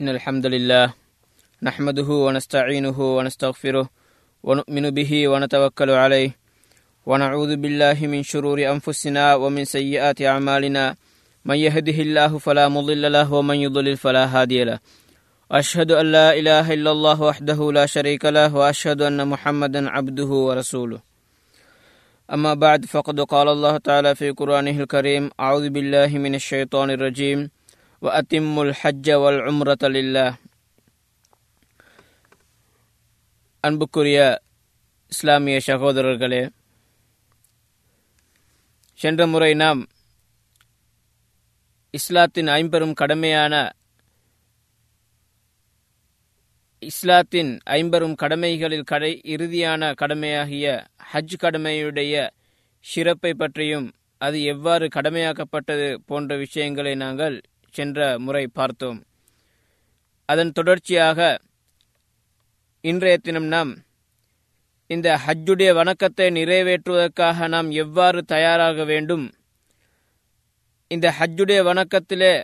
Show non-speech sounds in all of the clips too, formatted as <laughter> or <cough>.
إن الحمد لله نحمده ونستعينه ونستغفره ونؤمن به ونتوكل عليه ونعوذ بالله من شرور أنفسنا ومن سيئات أعمالنا. من يهده الله فلا مضل له ومن يضلل فلا هادي له. أشهد أن لا إله إلا الله وحده لا شريك له وأشهد أن محمدا عبده ورسوله. أما بعد فقد قال الله تعالى في قرآنه الكريم أعوذ بالله من الشيطان الرجيم. وأتم الحج والعمرة لله அன்புக்குரிய இஸ்லாமிய சகோதரர்களே சென்ற முறை நாம் இஸ்லாத்தின் ஐம்பெரும் கடமையான இஸ்லாத்தின் ஐம்பெரும் கடமைகளில் கடை இறுதியான கடமையாகிய ஹஜ் கடமையுடைய சிறப்பை பற்றியும் அது எவ்வாறு கடமையாக்கப்பட்டது போன்ற விஷயங்களை நாங்கள் சென்ற முறை பார்த்தோம். அதன் தொடர்ச்சியாக இன்றைய தினம் நாம் இந்த ஹஜ்ஜுடைய வணக்கத்தை நிறைவேற்றுவதற்காக நாம் எவ்வாறு தயாராக வேண்டும்? இந்த ஹஜ்ஜுடைய வணக்கத்திலே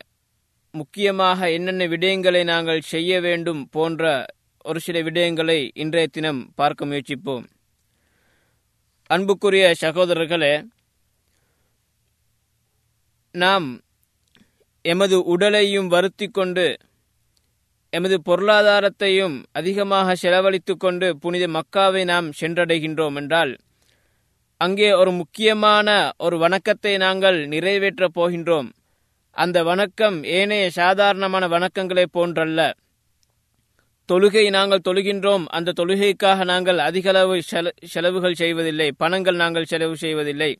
முக்கியமாக என்னென்ன விடயங்களை நாங்கள் செய்ய வேண்டும் போன்ற ஒரு சில விடயங்களை இன்றைய தினம் பார்க்க முயற்சிப்போம். அன்புக்குரிய சகோதரர்களே நாம் எமது உடலையும் வருத்தி கொண்டு எமது பொருளாதாரத்தையும் அதிகமாக செலவழித்து கொண்டு புனித மக்காவை நாம் சென்றடைகின்றோம் என்றால் அங்கே ஒரு முக்கியமான ஒரு வணக்கத்தை நாங்கள் நிறைவேற்றப் போகின்றோம். அந்த வணக்கம் ஏனைய சாதாரணமான வணக்கங்களை போன்றல்ல. தொழுகை நாங்கள் தொழுகின்றோம். அந்த தொழுகைக்காக நாங்கள் அதிகளவு செலவுகள் செய்வதில்லை. பணங்கள் நாங்கள் செலவு செய்வதில்லை.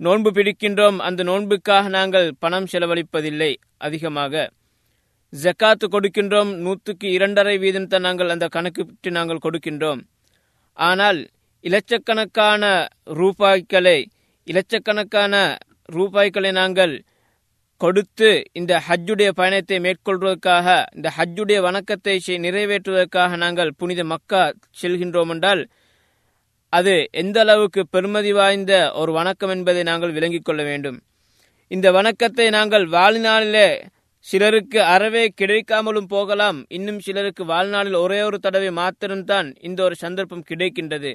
நோன்பு பிடிக்கின்றோம் அந்த நோன்புக்காக நாங்கள் பணம் செலவழிப்பதில்லை. அதிகமாக ஜக்காத்து கொடுக்கின்றோம் நூற்றுக்கு இரண்டரை வீதம் தான் நாங்கள் அந்த கணக்கு நாங்கள் கொடுக்கின்றோம். ஆனால் இலட்சக்கணக்கான ரூபாய்களை இலட்சக்கணக்கான ரூபாய்களை நாங்கள் கொடுத்து இந்த ஹஜ்ஜுடைய பயணத்தை மேற்கொள்வதற்காக இந்த ஹஜ்ஜுடைய வணக்கத்தை நிறைவேற்றுவதற்காக நாங்கள் புனித மக்கா செல்கின்றோம் என்றால் அது எந்த அளவுக்கு பெருமதி வாய்ந்த ஒரு வணக்கம் என்பதை நாங்கள் விளங்கிக் கொள்ள வேண்டும். இந்த வணக்கத்தை நாங்கள் வாழ்நாளிலே சிலருக்கு அறவே கிடைக்காமலும் போகலாம். இன்னும் சிலருக்கு வாழ்நாளில் ஒரே ஒரு தடவை மாத்திரம்தான் இந்த ஒரு சந்தர்ப்பம் கிடைக்கின்றது.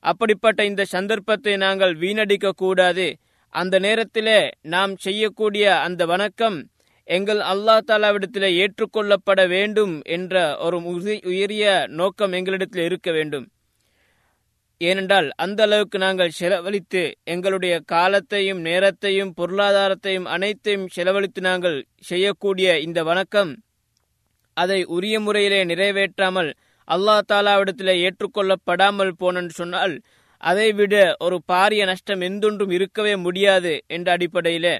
அப்படிப்பட்ட இந்த சந்தர்ப்பத்தை நாங்கள் வீணடிக்க கூடாது. அந்த நேரத்திலே நாம் செய்யக்கூடிய அந்த வணக்கம் எங்கள் அல்லா தாலாவிடத்திலே ஏற்றுக்கொள்ளப்பட வேண்டும் என்ற ஒரு உயரிய நோக்கம் எங்களிடத்தில் இருக்க வேண்டும். ஏனென்றால் அந்த அளவுக்கு நாங்கள் செலவழித்து எங்களுடைய காலத்தையும் நேரத்தையும் பொருளாதாரத்தையும் அனைத்தையும் செலவழித்து நாங்கள் செய்யக்கூடிய இந்த வணக்கம் அதை உரிய முறையிலே நிறைவேற்றாமல் அல்லா தாலாவிடத்திலே ஏற்றுக்கொள்ளப்படாமல் போனென்று சொன்னால் அதைவிட ஒரு பாரிய நஷ்டம் எந்தொன்றும் இருக்கவே முடியாது என்ற அடிப்படையிலே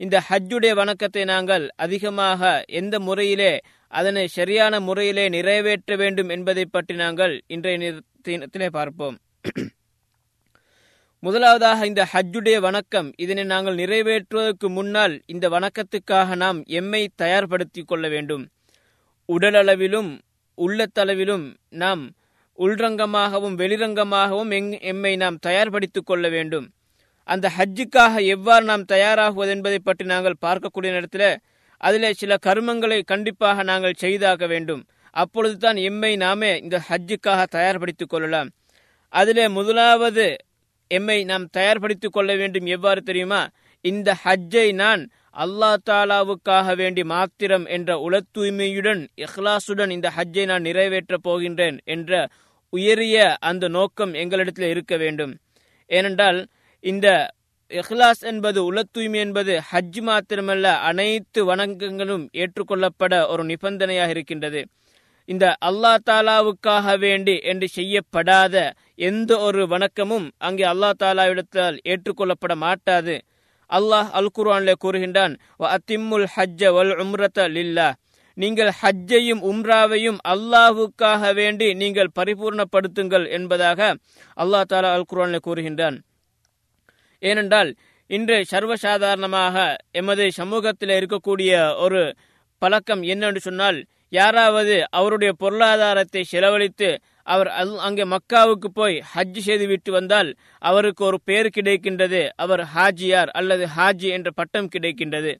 இந்த ஹஜ்ஜுடைய வணக்கத்தை நாங்கள் அதிகமாக எந்த முறையிலே அதனை சரியான முறையிலே நிறைவேற்ற வேண்டும் என்பதை பற்றி நாங்கள் இன்றைய தினத்திலே பார்ப்போம். <clears throat> முதலாவதாக இந்த ஹஜ்ஜுடைய வணக்கம். இதனை நாங்கள் நிறைவேற்றுவதற்கு முன்னால் இந்த வணக்கத்துக்காக நாம் எம்மை தயார்படுத்திக் கொள்ள வேண்டும். உடலளவிலும் உள்ளத்தளவிலும் நாம் உள்ரங்கமாகவும் வெளிரங்கமாகவும் எம்மை நாம் தயார்படுத்திக் கொள்ள வேண்டும். அந்த ஹஜ்ஜுக்காக எவ்வாறு நாம் தயாராகுவது என்பதை பற்றி நாங்கள் பார்க்கக்கூடிய நேரத்தில் அதில் சில கருமங்களை கண்டிப்பாக நாங்கள் செய்தாக வேண்டும். அப்பொழுதுதான் எம்மை நாமே இந்த ஹஜ்ஜுக்காக தயார்படுத்திக் கொள்ளலாம். அதிலே முதலாவது எம்மை நாம் தயார்படுத்திக் கொள்ள வேண்டும் எவ்வாறு தெரியுமா? இந்த ஹஜ்ஜை நான் அல்லா தாலாவுக்காக வேண்டி மாத்திரம் என்ற உல தூய்மையுடன் இஹ்லாசுடன் இந்த ஹஜ்ஜை நான் நிறைவேற்றப் போகின்றேன் என்ற உயரிய அந்த நோக்கம் எங்களிடத்தில் இருக்க வேண்டும். ஏனென்றால் இந்த இஹ்லாஸ் என்பது உல தூய்மை என்பது ஹஜ் மாத்திரமல்ல அனைத்து வணக்கங்களும் ஏற்றுக்கொள்ளப்பட ஒரு நிபந்தனையாக இருக்கின்றது. இந்த அல்லா தாலாவுக்காக வேண்டி என்று செய்யப்படாத எந்த ஒரு வணக்கமும் அங்கே அல்லா தாலாவிடத்தால் ஏற்றுக்கொள்ளப்பட மாட்டாது. அல்லாஹ் அல் குர்ஆன்ல கூறுகின்றான் அத்திம்முல் ஹஜ்ஜ வல் உம்ரத லில்லா. நீங்கள் ஹஜ்ஜையும் உம்ராவையும் அல்லாஹுக்காக வேண்டி நீங்கள் பரிபூர்ணப்படுத்துங்கள் என்பதாக அல்லாஹ் தாலா அல் குர்ஆன்ல கூறுகின்றான். ஏனென்றால் இன்று சர்வசாதாரணமாக எமது சமூகத்தில் இருக்கக்கூடிய ஒரு பழக்கம் என்னென்று சொன்னால் யாராவது அவருடைய பொருளாதாரத்தை செலவழித்து அவர் அங்கே மக்காவுக்கு போய் ஹஜ் செய்து விட்டு வந்தால் அவருக்கு ஒரு பெயர் கிடைக்கின்றது. அவர் ஹாஜியார் அல்லது ஹாஜி என்ற பட்டம் கிடைக்கின்றது.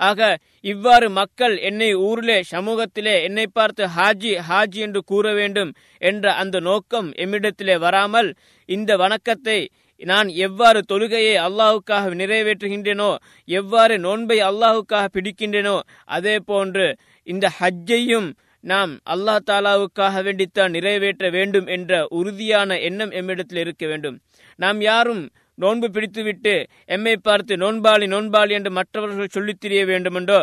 ஆக இவ்வாறு மக்கள் என்னை ஊரிலே சமூகத்திலே என்னை பார்த்து ஹாஜி ஹாஜி என்று கூற வேண்டும் என்ற அந்த நோக்கம் எம்மிடத்திலே வராமல் இந்த வணக்கத்தை நான் எவ்வாறு தொழுகையை அல்லாஹுக்காக நிறைவேற்றுகின்றேனோ எவ்வாறு நோன்பை அல்லாஹுக்காக பிடிக்கின்றேனோ அதே போன்று இந்த ஹஜ்ஜையும் நாம் அல்லாஹ் தாலாவுக்காக வேண்டித்தான் நிறைவேற்ற வேண்டும் என்ற உறுதியான எண்ணம் எம்மிடத்தில் இருக்க வேண்டும். நாம் யாரும் நோன்பு பிடித்துவிட்டு எம்மை பார்த்து நோன்பாளி நோன்பாளி என்று மற்றவர்கள் சொல்லித் திரிய வேண்டுமென்றோ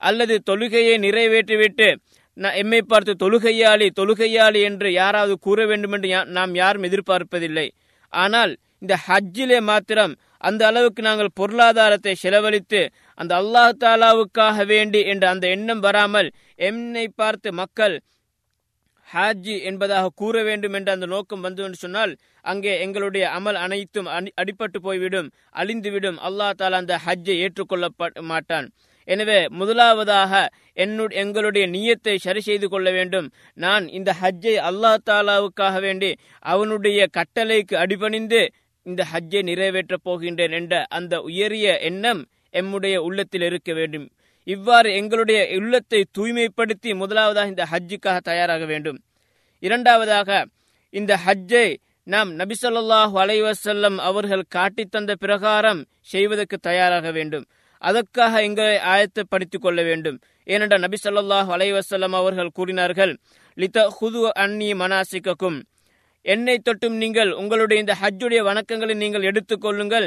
அல்லது தொழுகையை நிறைவேற்றிவிட்டு எம்மை பார்த்து தொழுகையாளி தொழுகையாளி என்று யாராவது கூற வேண்டுமென்று நாம் யாரும் எதிர்பார்ப்பதில்லை. ஆனால் இந்த ஹஜ்ஜிலே மாத்திரம் அந்த அளவுக்கு நாங்கள் பொருளாதாரத்தை செலவழித்து அந்த அல்லாஹ் தாலாவுக்காக வேண்டி என்ற அந்த எண்ணம் வராமல் என்னை பார்த்து மக்கள் ஹாஜி என்பதாக கூற வேண்டும் என்ற அந்த நோக்கம் வந்து என்று சொன்னால் அங்கே எங்களுடைய அமல் அனைத்தும் அடிபட்டு போய்விடும் அழிந்துவிடும். அல்லா தாலா அந்த ஹஜ்ஜை ஏற்றுக்கொள்ள மாட்டான். எனவே முதலாவதாக என்னுடைய எங்களுடைய நீயத்தை சரி செய்து கொள்ள வேண்டும். நான் இந்த ஹஜ்ஜை அல்லா தாலாவுக்காக வேண்டி அவனுடைய கட்டளைக்கு அடிபணிந்து இந்த ஹஜ்ஜை நிறைவேற்றப் போகின்றேன் என்ற அந்த உயரிய எண்ணம் எம்முடைய உள்ளத்தில் இருக்க வேண்டும். இவ்வாறு எங்களுடைய உள்ளத்தை தூய்மைப்படுத்தி முதலாவதாக இந்த ஹஜ்ஜுக்காக தயாராக வேண்டும். இரண்டாவதாக இந்த ஹஜ்ஜை நாம் நபிசல்லாஹு அலைவசல்லம் அவர்கள் காட்டித் தந்த பிரகாரம் செய்வதற்கு தயாராக வேண்டும். அதற்காக எங்களை ஆயத்தப்படுத்திக் கொள்ள வேண்டும். ஏனென்றால் நபி சொல்லாஹு அலைவசல்லம் அவர்கள் கூறினார்கள் லித ஹுது அன்னி மனாசிக்கும் என்னை தொட்டும் நீங்கள் உங்களுடைய இந்த ஹஜ்ஜுடைய வணக்கங்களை நீங்கள் எடுத்துக்கொள்ளுங்கள்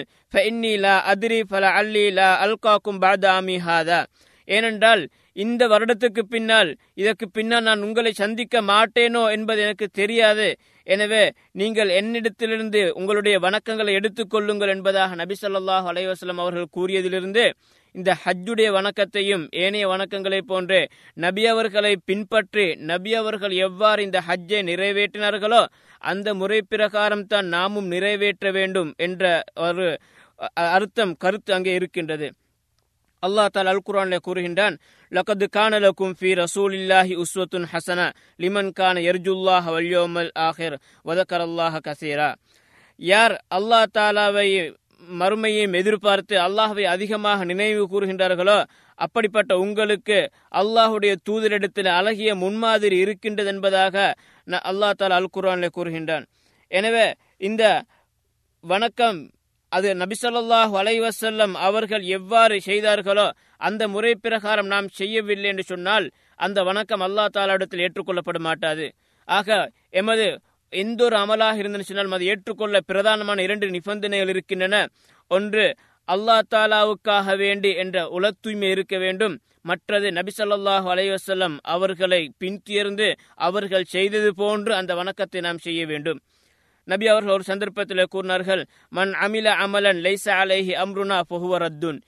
லா அதிரி ஃபல அல்லி லா அல்காக்கும் பாதாமி ஹாதா. ஏனென்றால் இந்த வருடத்துக்கு பின்னால் இதற்கு பின்னால் நான் உங்களை சந்திக்க மாட்டேனோ என்பது எனக்கு தெரியாது. எனவே நீங்கள் என்னிடத்திலிருந்து உங்களுடைய வணக்கங்களை எடுத்துக்கொள்ளுங்கள் என்பதாக நபி சொல்லாஹ் அலைவாஸ்லம் அவர்கள் கூறியதிலிருந்து இந்த ஹஜ்ஜுடைய வணக்கத்தையும் ஏனைய வணக்கங்களைப் போன்று நபி அவர்களை பின்பற்றி நபி அவர்கள் எவ்வாறு இந்த ஹஜ்ஜை நிறைவேற்றினார்களோ அந்த முறை பிரகாரம் தான் நாமும் நிறைவேற்ற வேண்டும் என்ற ஒரு அர்த்தம் கருத்து அங்கே இருக்கின்றது. அல்லாஹ் தால் அல் குரான்ல கூறுகின்றான் லகது கானலக்கும் ஃபி ரசூலில்லாஹி உஸ்வத்துன் ஹசன லிமன் கான எர்ஜுல்லாஹ் வல்யோமல் ஆஹிர் வதக்கர் அல்லாஹ் கசீரா. யார் அல்லாஹ் தாலாவை மறுமையையும் எதிர்பார்த்து அல்லாஹவை அதிகமாக நினைவு கூறுகின்றார்களோ அப்படிப்பட்ட உங்களுக்கு அல்லாஹுடைய தூதரிடத்தில் அழகிய முன்மாதிரி இருக்கின்றது என்பதாக அல்லாஹ் தால் அல் குரானில் கூறுகின்றான். எனவே இந்த வணக்கம் அது நபிசல்லாஹ் அலைவசல்லம் அவர்கள் எவ்வாறு செய்தார்களோ அந்த முறை பிரகாரம் நாம் செய்யவில்லை என்று சொன்னால் அந்த வணக்கம் அல்லா தாலாவிடத்தில் ஏற்றுக்கொள்ளப்பட மாட்டாது. ஆக எமது எந்த ஒரு அமலாக இருந்தது சொன்னால் ஏற்றுக்கொள்ள பிரதானமான இரண்டு நிபந்தனைகள் இருக்கின்றன. ஒன்று அல்லா தாலாவுக்காக வேண்டி என்ற உல தூய்மை இருக்க வேண்டும். மற்றது நபிசல்லாஹு அலைவசல்லம் அவர்களை பின்தியர்ந்து அவர்கள் செய்தது போன்று அந்த வணக்கத்தை நாம் செய்ய வேண்டும். நபி அவர்கள் ஒரு சந்தர்ப்பத்தில் கூறினார்கள் மன் அமில அமலன் லைசா அலைஹி அம்ருனா பொஹுவரத்துன்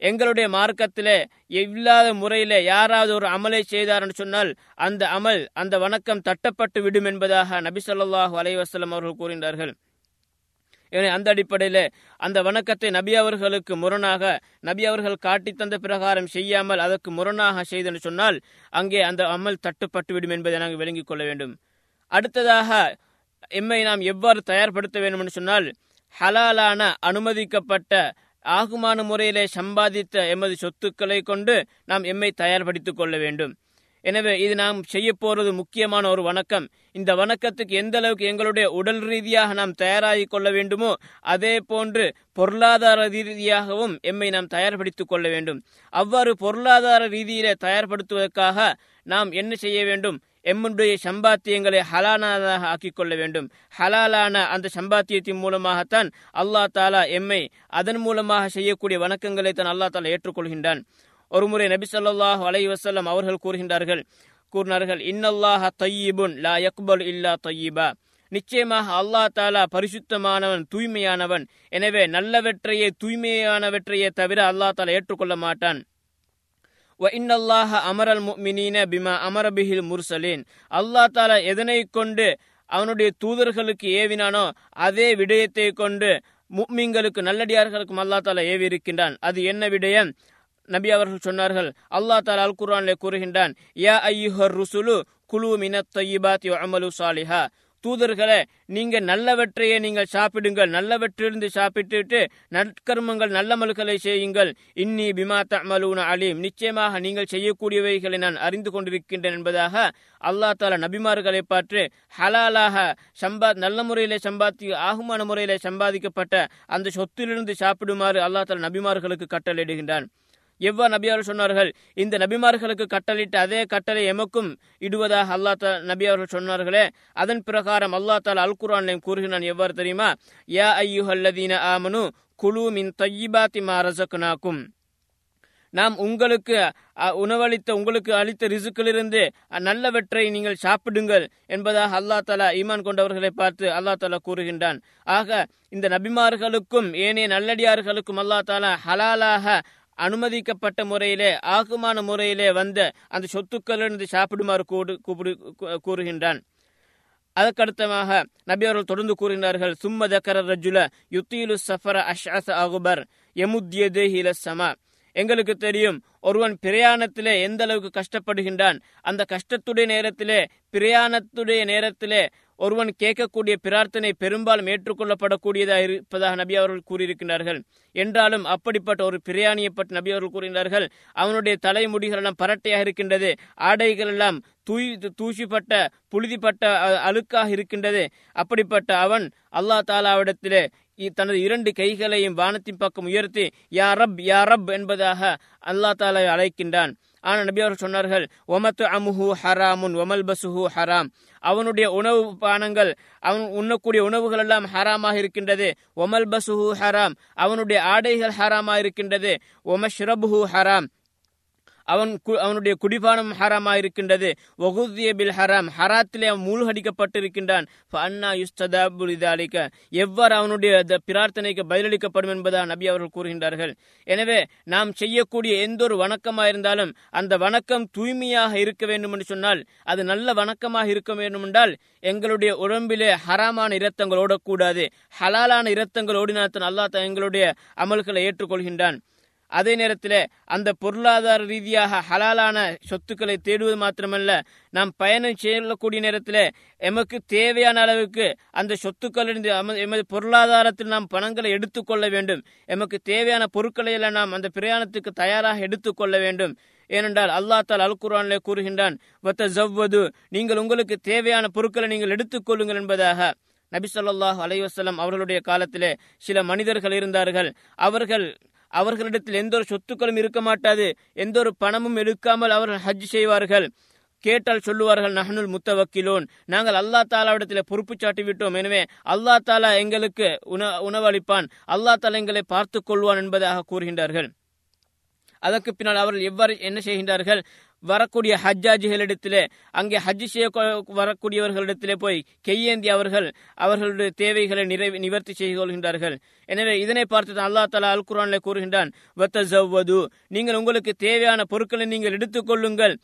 எங்களுடைய மார்க்கத்திலே இல்லாத முறையில யாராவது ஒரு அமலை செய்தார்னு சொன்னால் அந்த அமல் அந்த வணக்கம் தட்டப்பட்டு விடும் என்பதாக நபி சொல்லாஹு அலைவாஸ்லம் அவர்கள் கூறினார்கள். எனவே அந்த அடிப்படையில் அந்த வணக்கத்தை நபி அவர்களுக்கு முரணாக நபி அவர்கள் காட்டி தந்த பிரகாரம் செய்யாமல் அதற்கு முரணாக செய்தென்று சொன்னால் அங்கே அந்த அமல் தட்டுப்பட்டு விடும் என்பதை நாங்கள் விளங்கிக் கொள்ள வேண்டும். அடுத்ததாக எம்மை நாம் எவ்வாறு தயார்படுத்த வேண்டும் என்று சொன்னால் ஹலாலான அனுமதிக்கப்பட்ட ஆகுமான முறையிலே சம்பாதித்த எமது சொத்துக்களை கொண்டு நாம் எம்மை தயார்படுத்திக் கொள்ள வேண்டும். எனவே இது நாம் செய்ய போறது முக்கியமான ஒரு வணக்கம். இந்த வணக்கத்துக்கு எந்த அளவுக்கு எங்களுடைய உடல் ரீதியாக நாம் தயாராகி கொள்ள வேண்டுமோ அதே போன்று பொருளாதார ரீதியாகவும் எம்மை நாம் தயார்படுத்திக் கொள்ள வேண்டும். அவ்வாறு பொருளாதார ரீதியிலே தயார்படுத்துவதற்காக நாம் என்ன செய்ய வேண்டும்? எம்முடைய சம்பாத்தியங்களை ஹலானாக ஆக்கிக் கொள்ள வேண்டும். ஹலாலான அந்த சம்பாத்தியத்தின் மூலமாகத்தான் அல்லா தாலா எம்மை அதன் மூலமாக செய்யக்கூடிய வணக்கங்களை தான் அல்லா தாலா ஏற்றுக்கொள்கின்றான். ஒருமுறை நபி சொல்லாஹ் அலை வசல்லம் அவர்கள் கூறுகின்றார்கள் கூறினார்கள் இன்னல்லாஹ தையீபுன் லா யக்பல் இல்லா தையீபா. நிச்சயமாக அல்லா தாலா பரிசுத்தமானவன் தூய்மையானவன். எனவே நல்லவற்றையே தூய்மையானவற்றையே தவிர அல்லா தாலா ஏற்றுக்கொள்ள மாட்டான். இன்னல்லாஹ அமரல் முமினீன பிமா அமரபிஹில் முர்சலீன் அல்லா தாலா எதனை கொண்டு அவனுடைய தூதர்களுக்கு ஏவினானோ அதே விடயத்தை கொண்டு முக்மீன்களுக்கு நல்லடியார்களுக்கும் அல்லா தாலா ஏவி இருக்கின்றான் அது என்ன விடயம்? நபி அவர்கள் சொன்னார்கள் அல்லா தாலா அல் குரானில் கூறுகின்றான் யா ஐயுஹர் ருசுலு குழு மினத் தையிபாத் அமலு சாலிஹா. தூதர்களே நீங்க நல்லவற்றையே நீங்கள் சாப்பிடுங்கள். நல்லவற்றிலிருந்து சாப்பிட்டுட்டு நற்கர்மங்கள் நல்லமல்களை செய்யுங்கள். இன்னி பிமா தமலூன அலீம். நிச்சயமாக நீங்கள் செய்யக்கூடியவைகளை நான் அறிந்து கொண்டிருக்கின்றேன் என்பதாக அல்லா தாலா நபிமார்களை பார்த்து ஹலாலாக சம்பா நல்ல முறையிலே சம்பாதி ஆகுமான முறையிலே சம்பாதிக்கப்பட்ட அந்த சொத்திலிருந்து சாப்பிடுமாறு அல்லா தாலா நபிமார்களுக்கு கட்டளையிடுகின்றான். எவ்வாறு நபியார்கள் சொன்னார்கள்? இந்த நபிமார்களுக்கு கட்டளிட்ட அதே கட்டளை எமக்கும் இடுவதாக அல்லா தா நபி அவர்கள் சொன்னார்களே. அதன் பிரகாரம் அல்லா தாலா அல் குரான் கூறுகிறான் எவ்வாறு தெரியுமா? யா ஐயுஹல்லதீன ஆமனு குழு மின் தையிபாத்தி மாரசக்குனாக்கும் நாம் உங்களுக்கு உணவளித்த உங்களுக்கு அளித்த ரிசுக்கிலிருந்து நல்லவற்றை நீங்கள் சாப்பிடுங்கள் என்பதாக அல்லா தலா ஈமான் கொண்டவர்களை பார்த்து அல்லா தலா கூறுகின்றான். ஆக இந்த நபிமார்களுக்கும் ஏனைய நல்லடியார்களுக்கும் அல்லா தாலா ஹலாலாக அனுமதிக்கப்பட்ட முறையிலே ஆகுமான முறையிலே வந்த அந்த சொத்துக்களிலிருந்து சாப்பிடுமாறு கூடு கூறுகின்றான். அதற்கடுத்தமாக நபி அவர்கள் தொடர்ந்து கூறுகின்றார்கள் சும்ம தக்கர ரஜுல யுத்தீலு சஃபர அஷாஸ் அகுபர் எமுத்தியதே சமா. எங்களுக்கு தெரியும் ஒருவன் பிரயாணத்திலே எந்த அளவுக்கு கஷ்டப்படுகின்றான் அந்த கஷ்டத்துடைய நேரத்திலே பிரயாணத்துடைய நேரத்திலே ஒருவன் கேட்கக்கூடிய பிரார்த்தனை பெரும்பாலும் ஏற்றுக்கொள்ளப்படக்கூடியதாக இருப்பதாக நபி அவர்கள் கூறியிருக்கிறார்கள் என்றாலும் அப்படிப்பட்ட ஒரு பிரயாணியை பற்றி நபி அவர்கள் கூறுகின்றார்கள் அவனுடைய தலைமுடிகள் எல்லாம் பரட்டையாக இருக்கின்றது ஆடைகள் எல்லாம் தூய் தூசிப்பட்ட புழுதிப்பட்ட அழுக்காக இருக்கின்றது. அப்படிப்பட்ட அவன் அல்லா தாலாவிடத்திலே தனது இரண்டு கைகளையும் வானத்தின் பக்கம் உயர்த்தி யா ரப் யா ரப் என்பதாக அல்லா தாலாவை அழைக்கின்றான். ஆனால் நபி அவர்கள் சொன்னார்கள் ஒமத்து அமுஹு ஹராமுன் ஒமல் பசுஹு ஹராம். அவனுடைய உணவு பானங்கள் அவன் உண்ணக்கூடிய உணவுகள் எல்லாம் ஹராமாக இருக்கின்றது. ஒமல் பசுஹு ஹராம். அவனுடைய ஆடைகள் ஹராமாக இருக்கின்றது. ஒமஷ்ரபுஹு ஹராம். அவன் அவனுடைய குடிபானம் ஹராமா இருக்கின்றது வகுதிய பில் ஹராம் ஹராத்திலே அவன் மூழ்கடிக்கப்பட்டிருக்கின்றான். அண்ணா யுஸ்ததாபுலிதாலிக்க எவ்வாறு அவனுடைய பிரார்த்தனைக்கு பதிலளிக்கப்படும் என்பதா நபி அவர்கள் கூறுகின்றார்கள். எனவே நாம் செய்யக்கூடிய எந்த ஒரு வணக்கமாக இருந்தாலும் அந்த வணக்கம் தூய்மையாக இருக்க வேண்டும் என்று சொன்னால் அது நல்ல வணக்கமாக இருக்க வேண்டும் என்றால் எங்களுடைய உடம்பிலே ஹராமான இரத்தங்கள் ஓடக்கூடாது. ஹலாலான இரத்தங்கள் ஓடினாத்தான் அல்லாஹ் எங்களுடைய அமல்களை ஏற்றுக்கொள்கின்றான். அதே நேரத்தில் அந்த பொருளாதார ரீதியாக ஹலாலான சொத்துக்களை தேடுவது மாத்திரமல்ல நாம் பயணம் செல்லக்கூடிய நேரத்தில் எமக்கு தேவையான அளவுக்கு அந்த சொத்துக்களிலிருந்து எமது பொருளாதாரத்தில் நாம் பணங்களை எடுத்துக்கொள்ள வேண்டும். எமக்கு தேவையான பொருட்களை எல்லாம் நாம் அந்த பிரயாணத்துக்கு தயாராக எடுத்துக்கொள்ள வேண்டும். ஏனென்றால் அல்லா தால் அல் குரானிலே கூறுகின்றான் வத்த ஜவ்வது நீங்கள் உங்களுக்கு தேவையான பொருட்களை நீங்கள் எடுத்துக்கொள்ளுங்கள் என்பதாக. நபி சொல்லாஹ் அலைவசலம் அவர்களுடைய காலத்திலே சில மனிதர்கள் இருந்தார்கள். அவர்கள் அவர்களிடத்தில் எந்த ஒரு சொத்துக்களும் இருக்க மாட்டாது. எந்த ஒரு பணமும் எடுக்காமல் அவர்கள் ஹஜ் செய்வார்கள். கேட்டால் சொல்லுவார்கள் நஹனுல் முத்தவக்கிலோன். நாங்கள் அல்லா தாலாவிடத்தில் பொறுப்பு சாட்டி விட்டோம் எனவே அல்லா தாலா எங்களுக்கு உண உணவளிப்பான். அல்லா தாலா எங்களை பார்த்து கொள்வான் என்பதாக கூறுகின்றார்கள். அதற்கு பின்னால் அவர்கள் எவ்வாறு என்ன செய்கின்றார்கள்? வரக்கூடிய ஹஜ்ஜாஜிகளிடத்திலே அங்கே ஹஜ் செய்ய வரக்கூடியவர்களிடத்திலே போய் கையேந்தி அவர்கள் அவர்களுடைய தேவைகளை நிறைவு நிவர்த்தி செய்து கொள்கின்றார்கள். எனவே இதனை பார்த்து அல்லா தலா அல் குரான்ல கூறுகின்றான் நீங்கள் உங்களுக்கு தேவையான பொருட்களை நீங்கள் எடுத்துக்கொள்ளுங்கள்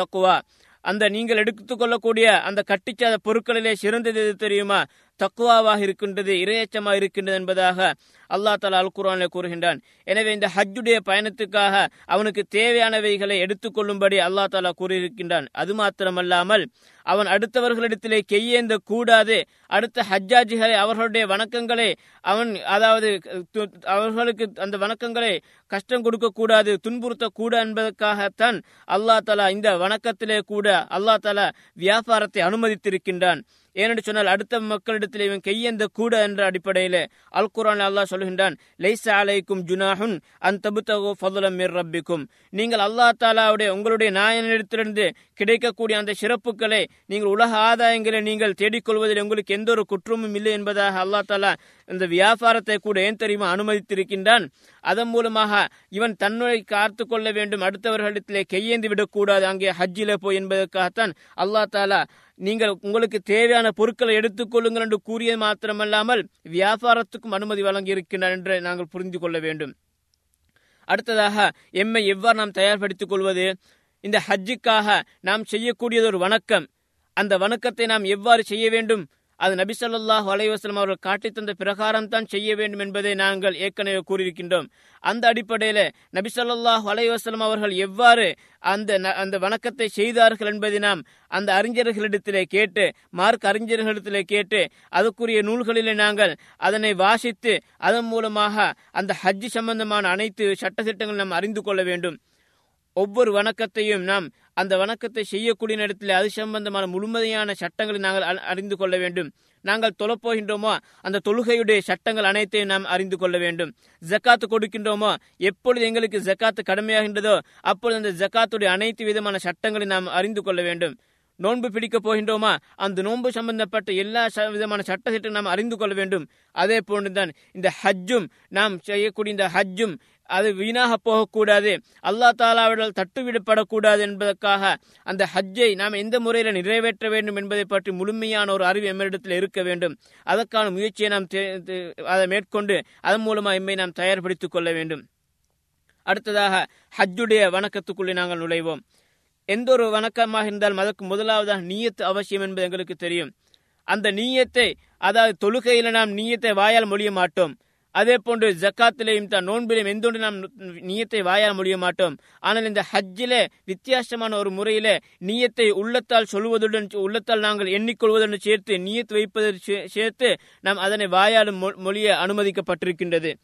தக்குவா அந்த நீங்கள் எடுத்துக்கொள்ளக்கூடிய அந்த கட்டிச்சாத பொருட்களிலே சிறந்தது எது தெரியுமா? தக்குவாவாக இருக்கின்றது இரையச்சமாக இருக்கின்றது என்பதாக அல்லா தலா அல் குரானில் கூறுகின்றான். எனவே இந்த ஹஜ்ஜுடைய பயணத்துக்காக அவனுக்கு தேவையானவைகளை எடுத்துக்கொள்ளும்படி அல்லா தாலா கூறியிருக்கின்றான். அது மாத்திரமல்லாமல் அவன் அடுத்தவர்களிடத்திலே கையேந்த கூடாது. அடுத்த ஹஜ்ஜாஜிகளை அவர்களுடைய வணக்கங்களை அவன் அதாவது அவர்களுக்கு அந்த வணக்கங்களை கஷ்டம் கொடுக்க கூடாது துன்புறுத்த கூட என்பதற்காகத்தான் அல்லா தலா இந்த வணக்கத்திலே கூட அல்லா தலா வியாபாரத்தை அனுமதித்திருக்கின்றான். ஏனென்று சொன்னால் அடுத்த மக்களிடத்தில் இவன் கையெந்த கூட என்ற அடிப்படையில் அல் குரான் அல்லாஹ் சொல்கின்றான் லைசா அலைக்கும் ஜுனாஹுன் அன் தபுத்தகோ ஃபதுலம் மிர் ரப்பிக்கும். நீங்கள் அல்லா தாலாவுடைய உங்களுடைய நாயனிடத்திலிருந்து கிடைக்கக்கூடிய அந்த சிறப்புகளை நீங்கள் உலக ஆதாயங்களை நீங்கள் தேடிக்கொள்வதில் உங்களுக்கு எந்த ஒரு குற்றமும் இல்லை என்பதாக அல்லா தாலா இந்த வியாபாரத்தை கூட ஏன் தெரியுமா அனுமதித்திருக்கின்றான்? அதன் மூலமாக இவன் தன்னுடைய காத்து கொள்ள வேண்டும். அடுத்தவர்களிடத்திலே கையேந்து விடக்கூடாது. அங்கே ஹஜ்ஜில போய் என்பதற்காகத்தான் அல்லா தாலா நீங்கள் உங்களுக்கு தேவையான பொருட்களை எடுத்துக்கொள்ளுங்கள் என்று கூறியது மாத்திரமல்லாமல் வியாபாரத்துக்கும் அனுமதி வழங்கி இருக்கின்றார் என்று நாங்கள் புரிந்து கொள்ள வேண்டும். அடுத்ததாக எம்மை எவ்வாறு நாம் தயார்படுத்திக் கொள்வது? இந்த ஹஜ்ஜுக்காக நாம் செய்யக்கூடியது ஒரு வணக்கம். அந்த வணக்கத்தை நாம் எவ்வாறு செய்ய வேண்டும்? அது நபி ஸல்லல்லாஹு அவர்கள் காட்டித்தந்த பிரகாரம் தான் செய்ய வேண்டும் என்பதை நாங்கள் ஏற்கனவே கூறியிருக்கின்றோம். அந்த அடிப்படையில் நபி ஸல்லல்லாஹு அவர்கள் எவ்வாறு அந்த ந- அந்த வணக்கத்தை செய்தார்கள் என்பதை நாம் அந்த அறிஞர்களிடத்திலே கேட்டு மார்க் அறிஞர்களிடத்திலே கேட்டு அதுக்குரிய நூல்களிலே நாங்கள் அதனை வாசித்து அதன் மூலமாக அந்த ஹஜ் சம்பந்தமான அனைத்து சட்டத்திட்டங்களும் நாம் அறிந்து கொள்ள வேண்டும். ஒவ்வொரு வணக்கத்தையும் நாம் அந்த வணக்கத்தை செய்யக்கூடிய நேரத்தில் அது சம்பந்தமான முழுமையான சட்டங்களை நாங்கள் அ- அறிந்து கொள்ள வேண்டும். நாங்கள் தொழப்போகின்றோமோ அந்த தொழுகையுடைய சட்டங்கள் அனைத்தையும் நாம் அறிந்து கொள்ள வேண்டும். ஜக்காத்து கொடுக்கின்றோமோ எப்பொழுது எங்களுக்கு ஜக்காத்து கடமையாகின்றதோ அப்பொழுது அந்த ஜக்காத்துடைய அனைத்து விதமான சட்டங்களை நாம் அறிந்து கொள்ள வேண்டும். நோன்பு பிடிக்க போகின்றோமா அந்த நோன்பு சம்பந்தப்பட்ட எல்லா ச- விதமான சட்டத்திட்டம் நாம் அறிந்து கொள்ள வேண்டும். அதே போன்றுதான் இந்த ஹஜ்ஜும் நாம் செய்யக்கூடிய இந்த ஹஜ்ஜும் அது வீணாக போகக்கூடாது. அல்லா தாலாவிடால் தட்டுவிடப்படக்கூடாது என்பதற்காக அந்த ஹஜ்ஜை நாம் எந்த முறையில் நிறைவேற்ற வேண்டும் என்பதை பற்றி முழுமையான ஒரு அறிவு எம்மிடத்தில் இருக்க வேண்டும். அதற்கான முயற்சியை நாம் தே- அதை மேற்கொண்டு அதன் மூலமாக எம்மை நாம் தயார்படுத்திக் கொள்ள வேண்டும். அடுத்ததாக ஹஜ்ஜுடைய வணக்கத்துக்குள்ளே நாங்கள் நுழைவோம். எந்த ஒரு வணக்கமாக இருந்தாலும் அதற்கு முதலாவதாக நீயத்து அவசியம் என்பது எங்களுக்கு தெரியும். அந்த நீயத்தை அதாவது தொழுகையில் நாம் நீயத்தை வாயால் மொழிய மாட்டோம். அதே போன்று ஜக்காத்திலையும் தான் நோன்பிலையும் எந்தொன்று நாம் நீயத்தை வாயால் முடிய மாட்டோம். ஆனால் இந்த ஹஜ்ஜிலே வித்தியாசமான ஒரு முறையிலே நீயத்தை உள்ளத்தால் சொல்வதுடன் உள்ளத்தால் நாங்கள் எண்ணிக்கொள்வதுடன் சேர்த்து நீயத்து வைப்பதை சேர்த்து நாம் அதனை வாயாலும் மொ- மொழிய அனுமதிக்கப்பட்டிருக்கின்றது.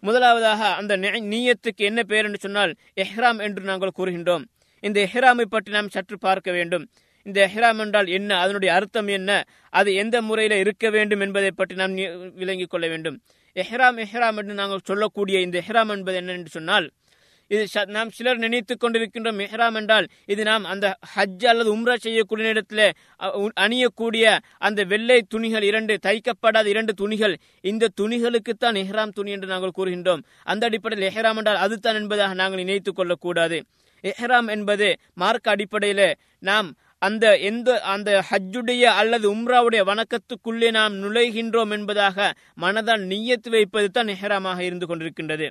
முதலாவதாக அந்த நீயத்துக்கு என்ன பெயர் என்று சொன்னால் எஹ்ராம் என்று நாங்கள் கூறுகின்றோம். இந்த எஹ்ராமை பற்றி நாம் சற்று பார்க்க வேண்டும். இந்த எஹ்ராம் என்றால் என்ன அதனுடைய அர்த்தம் என்ன அது எந்த முறையில் இருக்க வேண்டும் என்பதை பற்றி நாம் விளங்கிக் கொள்ள வேண்டும். எஹ்ராம் எஹ்ராம் என்று நாங்கள் சொல்லக்கூடிய இந்த எஹ்ராம் என்பது என்ன என்று சொன்னால் இது ச- நாம் சிலர் நினைத்துக் கொண்டிருக்கின்றோம் மெஹ்ராம் என்றால் இது நாம் அந்த ஹஜ் அல்லது உம்ரா செய்யக்கூடிய இடத்துல அணியக்கூடிய அந்த வெள்ளை துணிகள் இரண்டு தைக்கப்படாத இரண்டு துணிகள் இந்த துணிகளுக்குத்தான் எஹ்ராம் துணி என்று நாங்கள் கூறுகின்றோம். அந்த அடிப்படையில் எஹ்ராம் என்றால் அதுதான் என்பதாக நாங்கள் நினைத்துக் கொள்ளக்கூடாது. எஹ்ராம் என்பது மார்க்க அடிப்படையில் நாம் அந்த எந்த அந்த ஹஜ்ஜுடைய அல்லது உம்ராவுடைய வணக்கத்துக்குள்ளே நாம் நுழைகின்றோம் என்பதாக மனதால் நீயத்து வைப்பது தான் நெஹராமாக இருந்து கொண்டிருக்கின்றது.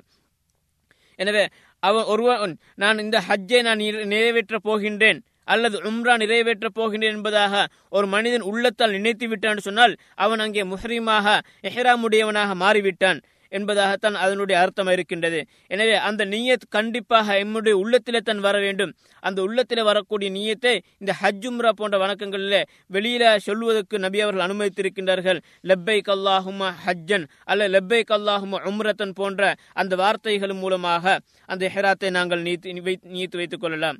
எனவே அவன் ஒருவன் நான் இந்த ஹஜ்ஜை நான் நிறைவேற்றப் போகின்றேன் அல்லது உம்ரா நிறைவேற்றப் போகின்றேன் என்பதாக ஒரு மனிதன் உள்ளத்தால் நினைத்து விட்டான் சொன்னால் அவன் அங்கே முஹரீமாக எஹ்ராமுடையவனாக மாறிவிட்டான். என்பதாகத்தான் அதனுடைய அர்த்தம் இருக்கின்றது. எனவே அந்த நீயத் கண்டிப்பாக எம்முடைய உள்ளத்திலே தான் வர வேண்டும். அந்த உள்ளத்திலே வரக்கூடிய நீயத்தை இந்த ஹஜ் உம்ரா போன்ற வணக்கங்களிலே வெளியில சொல்வதற்கு நபி அவர்கள் அனுமதித்திருக்கின்றார்கள். லெப்பை கல்லாஹுமா ஹஜ்ஜன் அல்ல லெப்பை கல்லாஹுமா உம்ரத்தன் போன்ற அந்த வார்த்தைகள் மூலமாக அந்த ஹெராத்தை நாங்கள் நீத்து நீத்து வைத்துக் கொள்ளலாம்.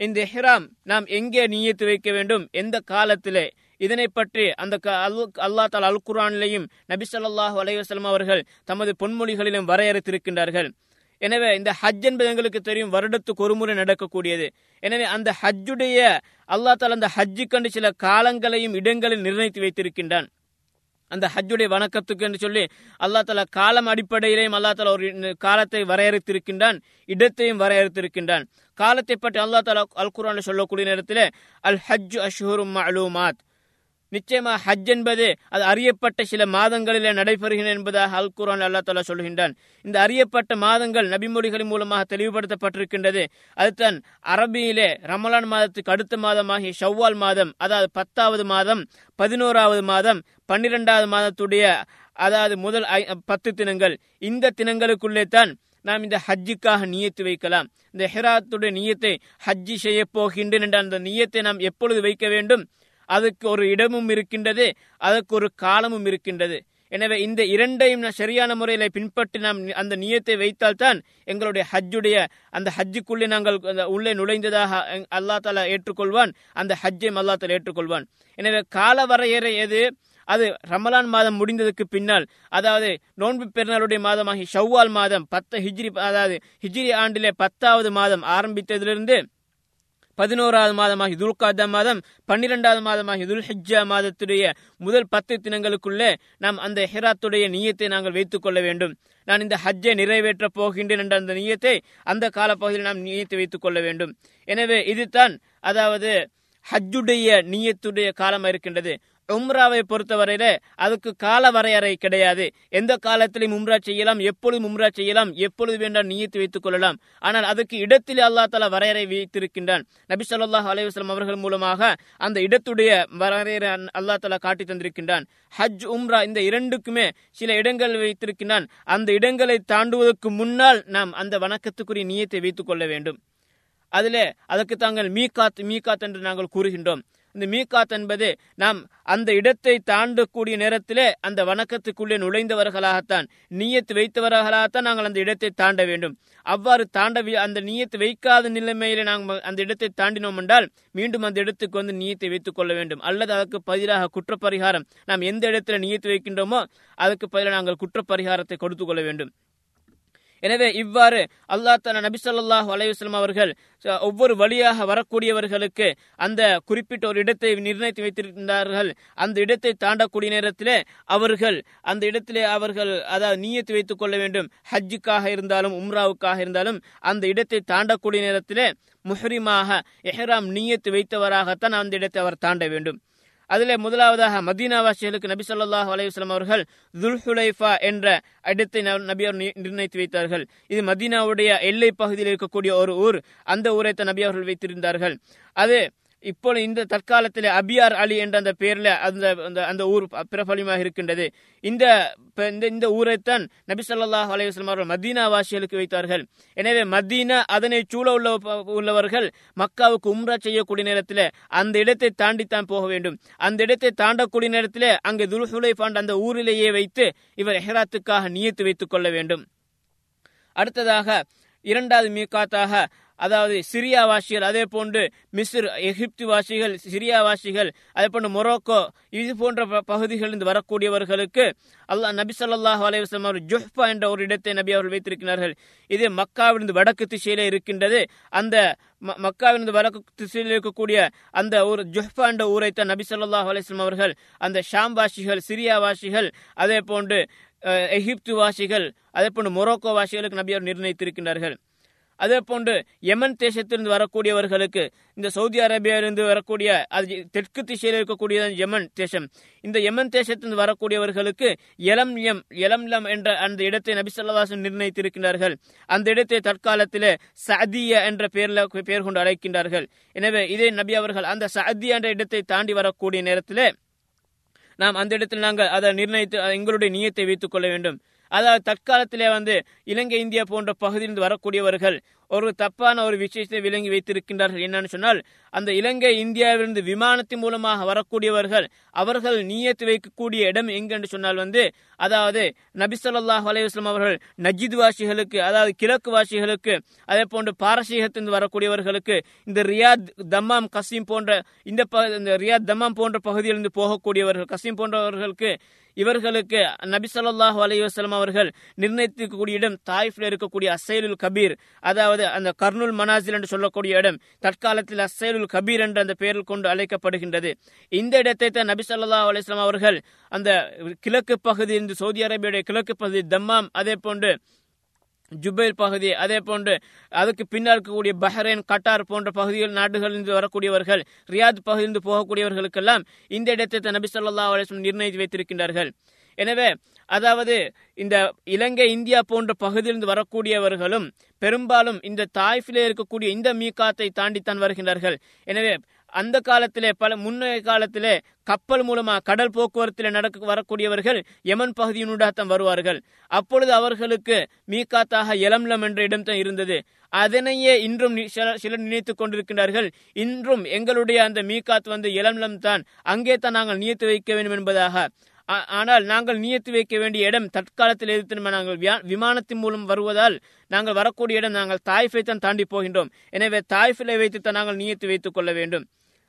இந்த ஹிராம் நாம் எங்கே நியத்து வைக்க வேண்டும்? எந்த காலத்திலே? இதனை பற்றி அந்த க- அல்- அல்லாஹ் தால் அல் குரானிலையும் நபி ஸல்லல்லாஹு அலைஹி அவர்கள் தமது பொன்மொழிகளிலும் வரையறுத்திருக்கின்றார்கள். எனவே இந்த ஹஜ் என்பது எங்களுக்கு தெரியும் வருடத்துக்கு ஒரு முறை நடக்கக்கூடியது. எனவே அந்த ஹஜ்ஜுடைய அல்லாஹ் தால் அந்த ஹஜ்ஜு கண்டு சில காலங்களையும் இடங்களில் நிர்ணயித்து வைத்திருக்கின்றான். அந்த ஹஜ்ஜுடைய வணக்கத்துக்கு என்று சொல்லி அல்லா தலா காலம் அடிப்படையிலேயும் அல்லா தாலா ஒரு காலத்தை வரையறுத்திருக்கின்றான் இடத்தையும் வரையறுத்திருக்கின்றான். காலத்தை பற்றி அல்லா தலா அல் குரான் சொல்லக்கூடிய நேரத்தில் அல் ஹஜ் அஷ்ஹூரும் மஅலூமாத். நிச்சயமா ஹஜ் என்பது அது அறியப்பட்ட சில மாதங்களிலே நடைபெறுகின்றன என்பதாக அல் குரான் அல்லா தாலா சொல்கின்றான். இந்த அறியப்பட்ட மாதங்கள் நபிமொழிகளின் மூலமாக தெளிவுபடுத்தப்பட்டிருக்கின்றது. அதுதான் அரபியிலே ரமலான் மாதத்துக்கு அடுத்த மாதமாகிய ஷவ்வால் மாதம் அதாவது பத்தாவது மாதம் பதினோராவது மாதம் பன்னிரெண்டாவது மாதத்துடைய அதாவது முதல் ஐ- பத்து தினங்கள். இந்த தினங்களுக்குள்ளே தான் நாம் இந்த ஹஜ்ஜுக்காக நியத்து வைக்கலாம். இந்த ஹெராத்துடைய நியத்தை ஹஜ்ஜி செய்ய போகின்றேன் என்ற அந்த நியத்தை நாம் எப்பொழுது வைக்க வேண்டும்? அதுக்கு ஒரு இடமும் இருக்கின்றது அதற்கு ஒரு காலமும் இருக்கின்றது. எனவே இந்த இரண்டையும் நான் சரியான முறையில் பின்பற்றி நாம் அந்த நியத்தை வைத்தால்தான் எங்களுடைய ஹஜ்ஜுடைய அந்த ஹஜ்ஜுக்குள்ளே நாங்கள் உள்ளே நுழைந்ததாக அல்லா தாலா ஏற்றுக்கொள்வான் அந்த ஹஜ்ஜையும் அல்லா தாலா ஏற்றுக்கொள்வான். எனவே கால வரையறை எது? அது ரமலான் மாதம் முடிந்ததுக்கு பின்னால் அதாவது நோன்பு பெருநாளுடைய மாதமாகி ஷவ்வால் மாதம் பத்து ஹிஜ்ரி அதாவது ஹிஜ்ரி ஆண்டிலே பத்தாவது மாதம் ஆரம்பித்ததிலிருந்து பதினோராவது மாதமாகி துல்காதா மாதம் பன்னிரெண்டாவது மாதமாகி துல் ஹிஜ்ஜா மாதத்துடைய முதல் பத்து தினங்களுக்குள்ளே நாம் அந்த ஹெராத்துடைய நீயத்தை நாங்கள் வைத்துக் கொள்ள வேண்டும். நான் இந்த ஹஜ்ஜை நிறைவேற்றப் போகின்றேன் என்ற அந்த நீயத்தை அந்த காலப்பகுதியில் நாம் நீயத்தை வைத்துக் கொள்ள வேண்டும். எனவே இதுதான் அதாவது ஹஜ்ஜுடைய நீயத்துடைய காலம் இருக்கின்றது. உம்ராவை பொறுத்தவரையில அதுக்கு கால வரையறை கிடையாது. எந்த காலத்திலும் உம்ரா செய்யலாம் எப்பொழுது உம்ரா செய்யலாம் எப்பொழுது வேண்டாம் நீயத்து வைத்துக் கொள்ளலாம். ஆனால் அதுக்கு இடத்தில் அல்லா தலா வரையறை வைத்திருக்கின்றான். நபி சொல்லாஹ் அலைவாஸ்லாம் அவர்கள் மூலமாக அந்த இடத்துடைய வரையறை அல்லா தலா காட்டி தந்திருக்கின்றான். ஹஜ் உம்ரா இந்த இரண்டுக்குமே சில இடங்கள் வைத்திருக்கின்றான். அந்த இடங்களை தாண்டுவதற்கு முன்னால் நாம் அந்த வணக்கத்துக்குரிய நீயத்தை வைத்துக் கொள்ள வேண்டும். அதிலே அதற்கு தாங்கள் மீகாத் மீகாத் என்று நாங்கள் கூறுகின்றோம். இந்த மீகாத் என்பது நாம் அந்த இடத்தை தாண்டக்கூடிய நேரத்திலே அந்த வணக்கத்துக்குள்ளே நுழைந்தவர்களாகத்தான் நீயத்து வைத்தவர்களாகத்தான் நாங்கள் அந்த இடத்தை தாண்ட வேண்டும். அவ்வாறு தாண்ட அந்த நீயத்து வைக்காத நிலைமையில நாங்கள் அந்த இடத்தை தாண்டினோம் என்றால் மீண்டும் அந்த இடத்துக்கு வந்து நீயத்தை வைத்துக் கொள்ள வேண்டும். அல்லது அதற்கு பதிலாக குற்றப்பரிகாரம் நாம் எந்த இடத்துல நீயத்து வைக்கின்றோமோ அதுக்கு பதிலாக நாங்கள் குற்றப்பரிகாரத்தை கொடுத்து கொள்ள வேண்டும். எனவே இவ்வாறு அல்லா தலா நபி சொல்லாஹ் அலையுஸ்லாம் அவர்கள் ஒவ்வொரு வழியாக வரக்கூடியவர்களுக்கு அந்த குறிப்பிட்ட ஒரு இடத்தை நிர்ணயித்து வைத்திருந்தார்கள். அந்த இடத்தை தாண்டக்கூடிய நேரத்திலே அவர்கள் அந்த இடத்திலே அவர்கள் அதாவது நீயத்து வைத்துக் கொள்ள வேண்டும். ஹஜ்ஜுக்காக இருந்தாலும் உம்ராவுக்காக இருந்தாலும் அந்த இடத்தை தாண்டக்கூடிய நேரத்திலே முஹரிமாக எஹ்ராம் நீயத்து வைத்தவராகத்தான் அந்த இடத்தை அவர் தாண்ட வேண்டும். அதிலே முதலாவதாக மதீனாவாசிகளுக்கு நபி சொல்லாஹ் அலையுஸ்லாம் அவர்கள் துல்ஹுலைஃபா என்ற இடத்தை நபி அவர் நிர்ணயித்து வைத்தார்கள். இது மதீனாவுடைய எல்லை பகுதியில் இருக்கக்கூடிய ஒரு ஊர். அந்த ஊரை நபி அவர்கள் வைத்திருந்தார்கள். அது இப்போ இந்த தற்காலத்தில் அபியார் அலி என்ற அந்த பேரில் அந்த அந்த அந்த ஊர் பிரபலியமாக இருக்கின்றது. இந்த இந்த ஊரைத்தான் நபி சொல்லாஹ் அலையுஸ்லாம் அவர்கள் மதீனா வாசிகளுக்கு வைத்தார்கள். எனவே மதீனா அதனை சூழ உள்ள உள்ளவர்கள் மக்காவுக்கு உம்ரா செய்யக்கூடிய நேரத்தில் அந்த இடத்தை தாண்டித்தான் போக வேண்டும். அந்த இடத்தை தாண்டக்கூடிய நேரத்தில் அங்கே துல்ஹுலை பாண்ட அந்த ஊரிலேயே வைத்து இவர் எஹராத்துக்காக நியத்து வைத்துக் கொள்ள வேண்டும். அடுத்ததாக இரண்டாவது மீகாத்தாக அதாவது சிரியா வாசிகள் அதே போன்று மிஸ்ர் எகிப்து வாசிகள் சிரியா வாசிகள் அதே போன்று மொரோக்கோ இது போன்ற பகுதிகளிலிருந்து வரக்கூடியவர்களுக்கு அல்லாஹ் நபி சொல்லாஹ் அலைவசம் அவர் ஜுஹ்பா என்ற ஒரு இடத்தை நபி அவர்கள் வைத்திருக்கிறார்கள். இது மக்காவிலிருந்து வடக்கு திசையிலே இருக்கின்றது. அந்த மக்காவிலிருந்து வடக்கு திசையில் இருக்கக்கூடிய அந்த ஒரு ஜுஹ்பா என்ற ஊரைத்தான் நபி சொல்லாஹ் அலிஸ்லாம் அவர்கள் அந்த ஷாம் வாசிகள் சிரியா வாசிகள் அதே போன்று எகிப்து வாசிகள் அதே போன்று மொரோக்கோ வாசிகளுக்கு நபி அவர் நிர்ணயித்திருக்கின்றார்கள். அதே போன்று யமன் தேசத்திலிருந்து வரக்கூடியவர்களுக்கு இந்த சவுதி அரேபியாவிலிருந்து வரக்கூடிய அது தெற்கு திசையில் இருக்கக்கூடிய யமன் தேசம். இந்த யமன் தேசத்திலிருந்து வரக்கூடியவர்களுக்கு எலம் எம் எலம் லம் என்ற அந்த இடத்தை நபிசல்லாசன் நிர்ணயித்திருக்கிறார்கள் அந்த இடத்தை தற்காலத்தில் சதிய என்ற பெயரில் பெயர் கொண்டு அழைக்கின்றார்கள். எனவே இதே நபி அவர்கள் அந்த சதியா என்ற இடத்தை தாண்டி வரக்கூடிய நேரத்தில் நாம் அந்த இடத்தில் நாங்கள் அதை நிர்ணயித்து எங்களுடைய நியத்தை வைத்துக் கொள்ள வேண்டும். அதாவது தற்காலத்திலே வந்து இலங்கை இந்தியா போன்ற பகுதியிலிருந்து வரக்கூடியவர்கள் ஒரு தப்பான ஒரு விஷயத்தை விளங்கி வைத்திருக்கின்றார்கள் என்னன்னு சொன்னால் அந்த இலங்கை இந்தியாவிலிருந்து விமானத்தின் மூலமாக வரக்கூடியவர்கள் அவர்கள் நீயத்து வைக்கக்கூடிய இடம் எங்கென்று சொன்னால் வந்து அதாவது நபிசல்லாஹ் அலைவாஸ்லாம் அவர்கள் நஜித் வாசிகளுக்கு அதாவது கிழக்கு வாசிகளுக்கு அதே போன்று பாரசீகத்திலிருந்து வரக்கூடியவர்களுக்கு இந்த ரியாத் தம்மாம் கசீம் போன்ற இந்த இந்த ரியாத் தம்மாம் போன்ற பகுதியிலிருந்து போகக்கூடியவர்கள் கசீம் போன்றவர்களுக்கு இவர்களுக்கு நபி சொல்லாஹு அவர்கள் நிர்ணயித்திருக்கக்கூடிய இடம் தாயிஃபில் இருக்கக்கூடிய அசைலுல் கபீர் அதாவது அந்த கர்னூல் மனாசில் என்று சொல்லக்கூடிய இடம் தற்காலத்தில் அசைலுல் கபீர் என்ற அந்த பெயரில் கொண்டு அழைக்கப்படுகின்றது. இந்த இடத்தை தான் நபி சொல்லா அலிஸ்லாம் அவர்கள் அந்த கிழக்கு பகுதி இந்த சவுதி அரேபியாவுடைய கிழக்கு பகுதி தம்மாம் அதே போன்று ஜுபைல் பகுதி அதே போன்று அதுக்கு பின்னால் இருக்கக்கூடிய பஹ்ரைன் கட்டார் போன்ற பகுதிகள் நாடுகளிலிருந்து வரக்கூடியவர்கள் ரியாத் பகுதியிலிருந்து போகக்கூடியவர்களுக்கெல்லாம் இந்த இடத்தை நபி சொல்லா அலிஸ்லம் நிர்ணயித்து வைத்திருக்கின்றார்கள். எனவே அதாவது இந்த இலங்கை இந்தியா போன்ற பகுதியிலிருந்து வரக்கூடியவர்களும் பெரும்பாலும் இந்த தாய்ஃபிலே இருக்கக்கூடிய இந்த மீகாத்தை தாண்டித்தான் வருகின்றார்கள். எனவே அந்த காலத்திலே பல முன்னைய காலத்திலே கப்பல் மூலமா கடல் போக்குவரத்தில் நடக்க வரக்கூடியவர்கள் யமன் பகுதியினூடாகத்தான் வருவார்கள். அப்பொழுது அவர்களுக்கு மீகாத்தாக எலம்லம் என்ற இடம்தான் இருந்தது. அதனையே இன்றும் சிலர் நினைத்துக் கொண்டிருக்கிறார்கள் இன்றும் எங்களுடைய அந்த மீகாத் வந்து எலம்லம் தான் அங்கே தான் நாங்கள் நியத்து வைக்க வேண்டும் என்பதாக. ஆனால் நாங்கள் நியத்து வைக்க வேண்டிய இடம் தற்காலத்தில் எதிர்த்து நாங்கள் விமானத்தின் மூலம் வருவதால் நாங்கள் வரக்கூடிய இடம் நாங்கள் தாய்ஃபை தான் தாண்டி போகின்றோம். எனவே தாய்ஃபிலை வைத்து தான் நாங்கள் நியத்து வைத்துக் கொள்ள வேண்டும்.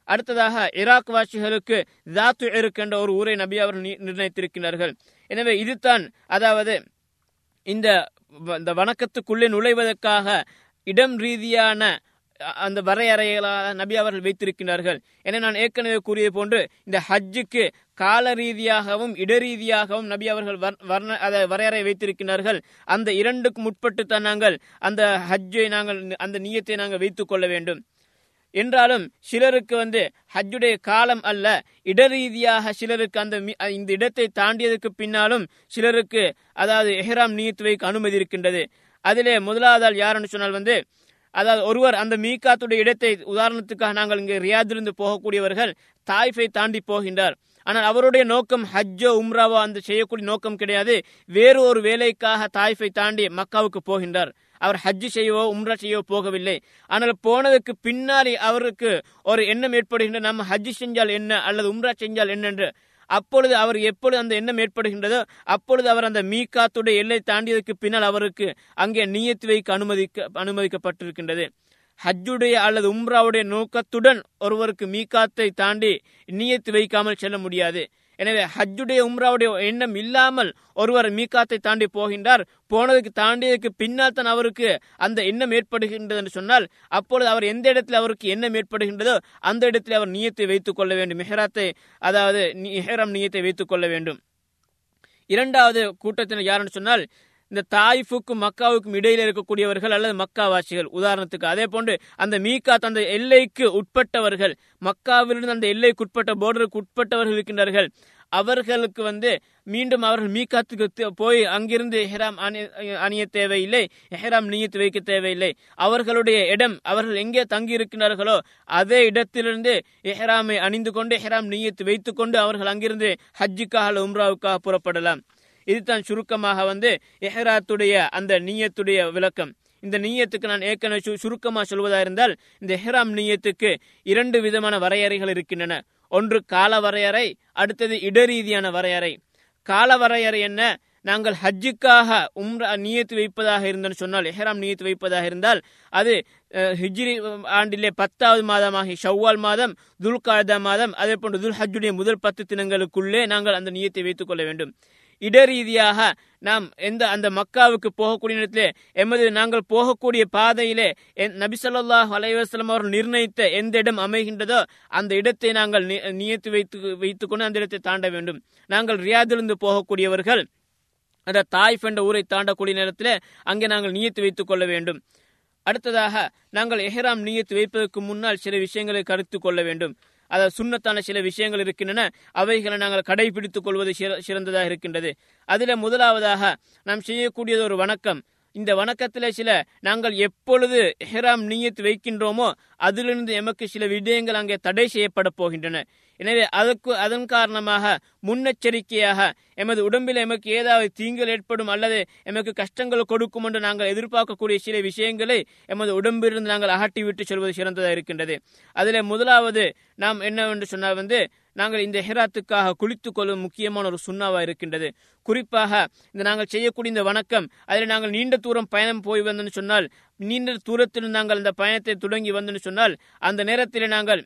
அடுத்ததாக ஈராக் வாசிகளுக்கு தாத்து இருக்கின்ற ஒரு ஊரை நபி அவர் நிர்ணயித்திருக்கிறார்கள் எனவே இதுதான் அதாவது இந்த இந்த வணக்கத்துக்குள்ளே நுழைவதற்காக இடம் ரீதியான அந்த வரையறைகளாக நபி அவர்கள் வைத்திருக்கிறார்கள் என நான் ஏற்கனவே கூறியது போன்று இந்த ஹஜ்ஜுக்கு கால ரீதியாகவும் இடரீதியாகவும் நபி அவர்கள் வர்ண அதை வரையறை வைத்திருக்கிறார்கள் அந்த இரண்டுக்கும் முற்பட்டுத்தான் நாங்கள் அந்த ஹஜ்ஜை நாங்கள் அந்த நீயத்தை நாங்கள் வைத்துக் கொள்ள வேண்டும். என்றாலும் சிலருக்கு வந்து ஹஜ்ஜுடைய காலம் அல்ல இடரீதியாக சிலருக்கு அந்த இந்த இடத்தை தாண்டியதுக்கு பின்னாலும் சிலருக்கு அதாவது எஹ்ராம் நீத்து வைக்க அனுமதி இருக்கின்றது. அதிலே முதலாவதால் யாருன்னு சொன்னால் வந்து அதாவது ஒருவர் அந்த மீகாத்துடைய இடத்தை உதாரணத்துக்காக நாங்கள் இங்கே ரியாதிலிருந்து போகக்கூடியவர்கள் தாய்ஃபை தாண்டி போகின்றார். ஆனால் அவருடைய நோக்கம் ஹஜ்ஜோ உம்ராவோ அந்த செய்யக்கூடிய நோக்கம் கிடையாது. வேறு ஒரு வேலைக்காக தாய்ஃபை தாண்டி மக்காவுக்கு போகின்றார். அவர் ஹஜ்ஜு செய்யவோ உம்ரா செய்யவோ போகவில்லை. ஆனால் போனதுக்கு பின்னாடி அவருக்கு ஒரு எண்ணம் ஏற்படுகின்ற நம்ம ஹஜ்ஜு செஞ்சால் என்ன அல்லது உம்ரா செஞ்சால் என்ன என்று அப்பொழுது அவர் எப்பொழுது அந்த எண்ணம் ஏற்படுகின்றதோ அப்பொழுது அவர் அந்த மீகாத்துடைய எல்லை தாண்டியதற்கு பின்னால் அவருக்கு அங்கே நீயத்து வைக்க அனுமதிக்க அனுமதிக்கப்பட்டிருக்கின்றது. ஹஜ்ஜுடைய அல்லது உம்ராவுடைய நோக்கத்துடன் ஒருவருக்கு மீகாத்தை தாண்டி நியத்து வைக்காமல் செல்ல முடியாது. எனவே ஹஜ்ஜுடைய உம்ராவுடைய எண்ணம் இல்லாமல் ஒருவர் மீக்காத்தை தாண்டி போகின்றார். போனதுக்கு தாண்டியதுக்கு பின்னால் தான் அவருக்கு அந்த எண்ணம் ஏற்படுகின்றது என்று சொன்னால் அப்பொழுது அவர் எந்த இடத்துல அவருக்கு எண்ணம் ஏற்படுகின்றதோ அந்த இடத்தில் அவர் நியத்தை வைத்துக் கொள்ள வேண்டும். மெஹராத்தை அதாவது மெஹரம் நியத்தை வைத்துக் கொள்ள வேண்டும். இரண்டாவது கூட்டத்தினர் யாருன்னு சொன்னால் இந்த தாய்ஃபுக்கும் மக்காவுக்கும் இடையில இருக்கக்கூடியவர்கள் அல்லது மக்காவாசிகள். உதாரணத்துக்கு அதே போன்று அந்த மீகாத் அந்த எல்லைக்கு உட்பட்டவர்கள் மக்காவிலிருந்து அந்த எல்லைக்கு உட்பட்ட போர்டருக்கு உட்பட்டவர்கள் இருக்கின்றார்கள். அவர்களுக்கு வந்து மீண்டும் அவர்கள் மீகாத்துக்கு போய் அங்கிருந்து ஹெராம் அணி அணிய தேவையில்லை ஹெராம் நீயத்து வைக்க தேவையில்லை. அவர்களுடைய இடம் அவர்கள் எங்கே தங்கி இருக்கின்றார்களோ அதே இடத்திலிருந்து ஹெராமை அணிந்து கொண்டு ஹெராம் நீயத்து வைத்துக் கொண்டு அவர்கள் அங்கிருந்து ஹஜ்ஜுக்காக உம்ராவுக்காக புறப்படலாம். இதுதான் சுருக்கமாக வந்து எஹ்ராத்துடைய அந்த நீயத்துடைய விளக்கம். இந்த நீயத்துக்கு நான் ஏற்கனவே சுருக்கமாக சுருக்கமா சொல்வதா இருந்தால் இந்த எஹ்ராம் நீயத்துக்கு இரண்டு விதமான வரையறைகள் இருக்கின்றன. ஒன்று கால வரையறை அடுத்தது இடரீதியான வரையறை. கால வரையறை என்ன? நாங்கள் ஹஜ்ஜுக்காக உம்ரா நியத்து வைப்பதாக இருந்தோம்னு சொன்னால் எஹ்ராம் நியத்து வைப்பதாக இருந்தால் அது ஹிஜ்ரி ஆண்டிலே பத்தாவது மாதமாகி ஷவ்வால் மாதம் துல்காதா மாதம் அதே போன்று துல் ஹஜ்ஜுடைய முதல் பத்து தினங்களுக்குள்ளே நாங்கள் அந்த நியத்தை வைத்துக் கொள்ள வேண்டும். இடரீதியாக நாம் எந்த அந்த மக்காவுக்கு போகக்கூடிய நேரத்திலே எமது நாங்கள் போகக்கூடிய பாதையிலே நபிசல்லாஹ் அலைவாஸ்லம் அவர் நிர்ணயித்த எந்த இடம் அமைகின்றதோ அந்த இடத்தை நாங்கள் நியத்து வைத்து வைத்துக்கொண்டு அந்த இடத்தை தாண்ட வேண்டும். நாங்கள் ரியாதிலிருந்து போகக்கூடியவர்கள் அந்த தாய்ஃப் என்ற ஊரை தாண்டக்கூடிய நேரத்தில் அங்கே நாங்கள் நியத்து வைத்துக் கொள்ள வேண்டும். அடுத்ததாக நாங்கள் எஹ்ராம் நியத்து வைப்பதற்கு முன்னால் சில விஷயங்களை கருத்து கொள்ள வேண்டும். அதாவது சுண்ணத்தான சில விஷயங்கள் இருக்கின்றன. அவைகளை நாங்கள் கடைபிடித்துக் கொள்வது சிற- சிறந்ததாக இருக்கின்றது. அதில் முதலாவதாக நாம் செய்யக்கூடியது ஒரு வணக்கம். இந்த வணக்கத்தில் சில நாங்கள் எப்பொழுது ஹெராம் நீயத்து வைக்கின்றோமோ அதிலிருந்து எமக்கு சில விடயங்கள் அங்கே தடை செய்யப்பட போகின்றன. எனவே அதற்கு அதன் காரணமாக முன்னெச்சரிக்கையாக எமது உடம்பில் எமக்கு ஏதாவது தீங்குகள் ஏற்படும் அல்லது எமக்கு கஷ்டங்கள் கொடுக்கும் என்று நாங்கள் எதிர்பார்க்கக்கூடிய சில விஷயங்களை எமது உடம்பிலிருந்து நாங்கள் அகட்டி விட்டு செல்வது சிறந்ததாக இருக்கின்றது. அதில் முதலாவது நாம் என்னவென்று சொன்னால் வந்து நாங்கள் இந்த ஹெராத்துக்காக குளித்துக் கொள்ளும் முக்கியமான ஒரு சுண்ணாவாக இருக்கின்றது. குறிப்பாக இந்த நாங்கள் செய்யக்கூடிய இந்த வணக்கம் அதில் நாங்கள் நீண்ட தூரம் பயணம் போய் வந்தோம்னு சொன்னால் நீண்ட தூரத்தில் நாங்கள் இந்த பயணத்தை தொடங்கி வந்தோம்னு சொன்னால் அந்த நேரத்தில் நாங்கள்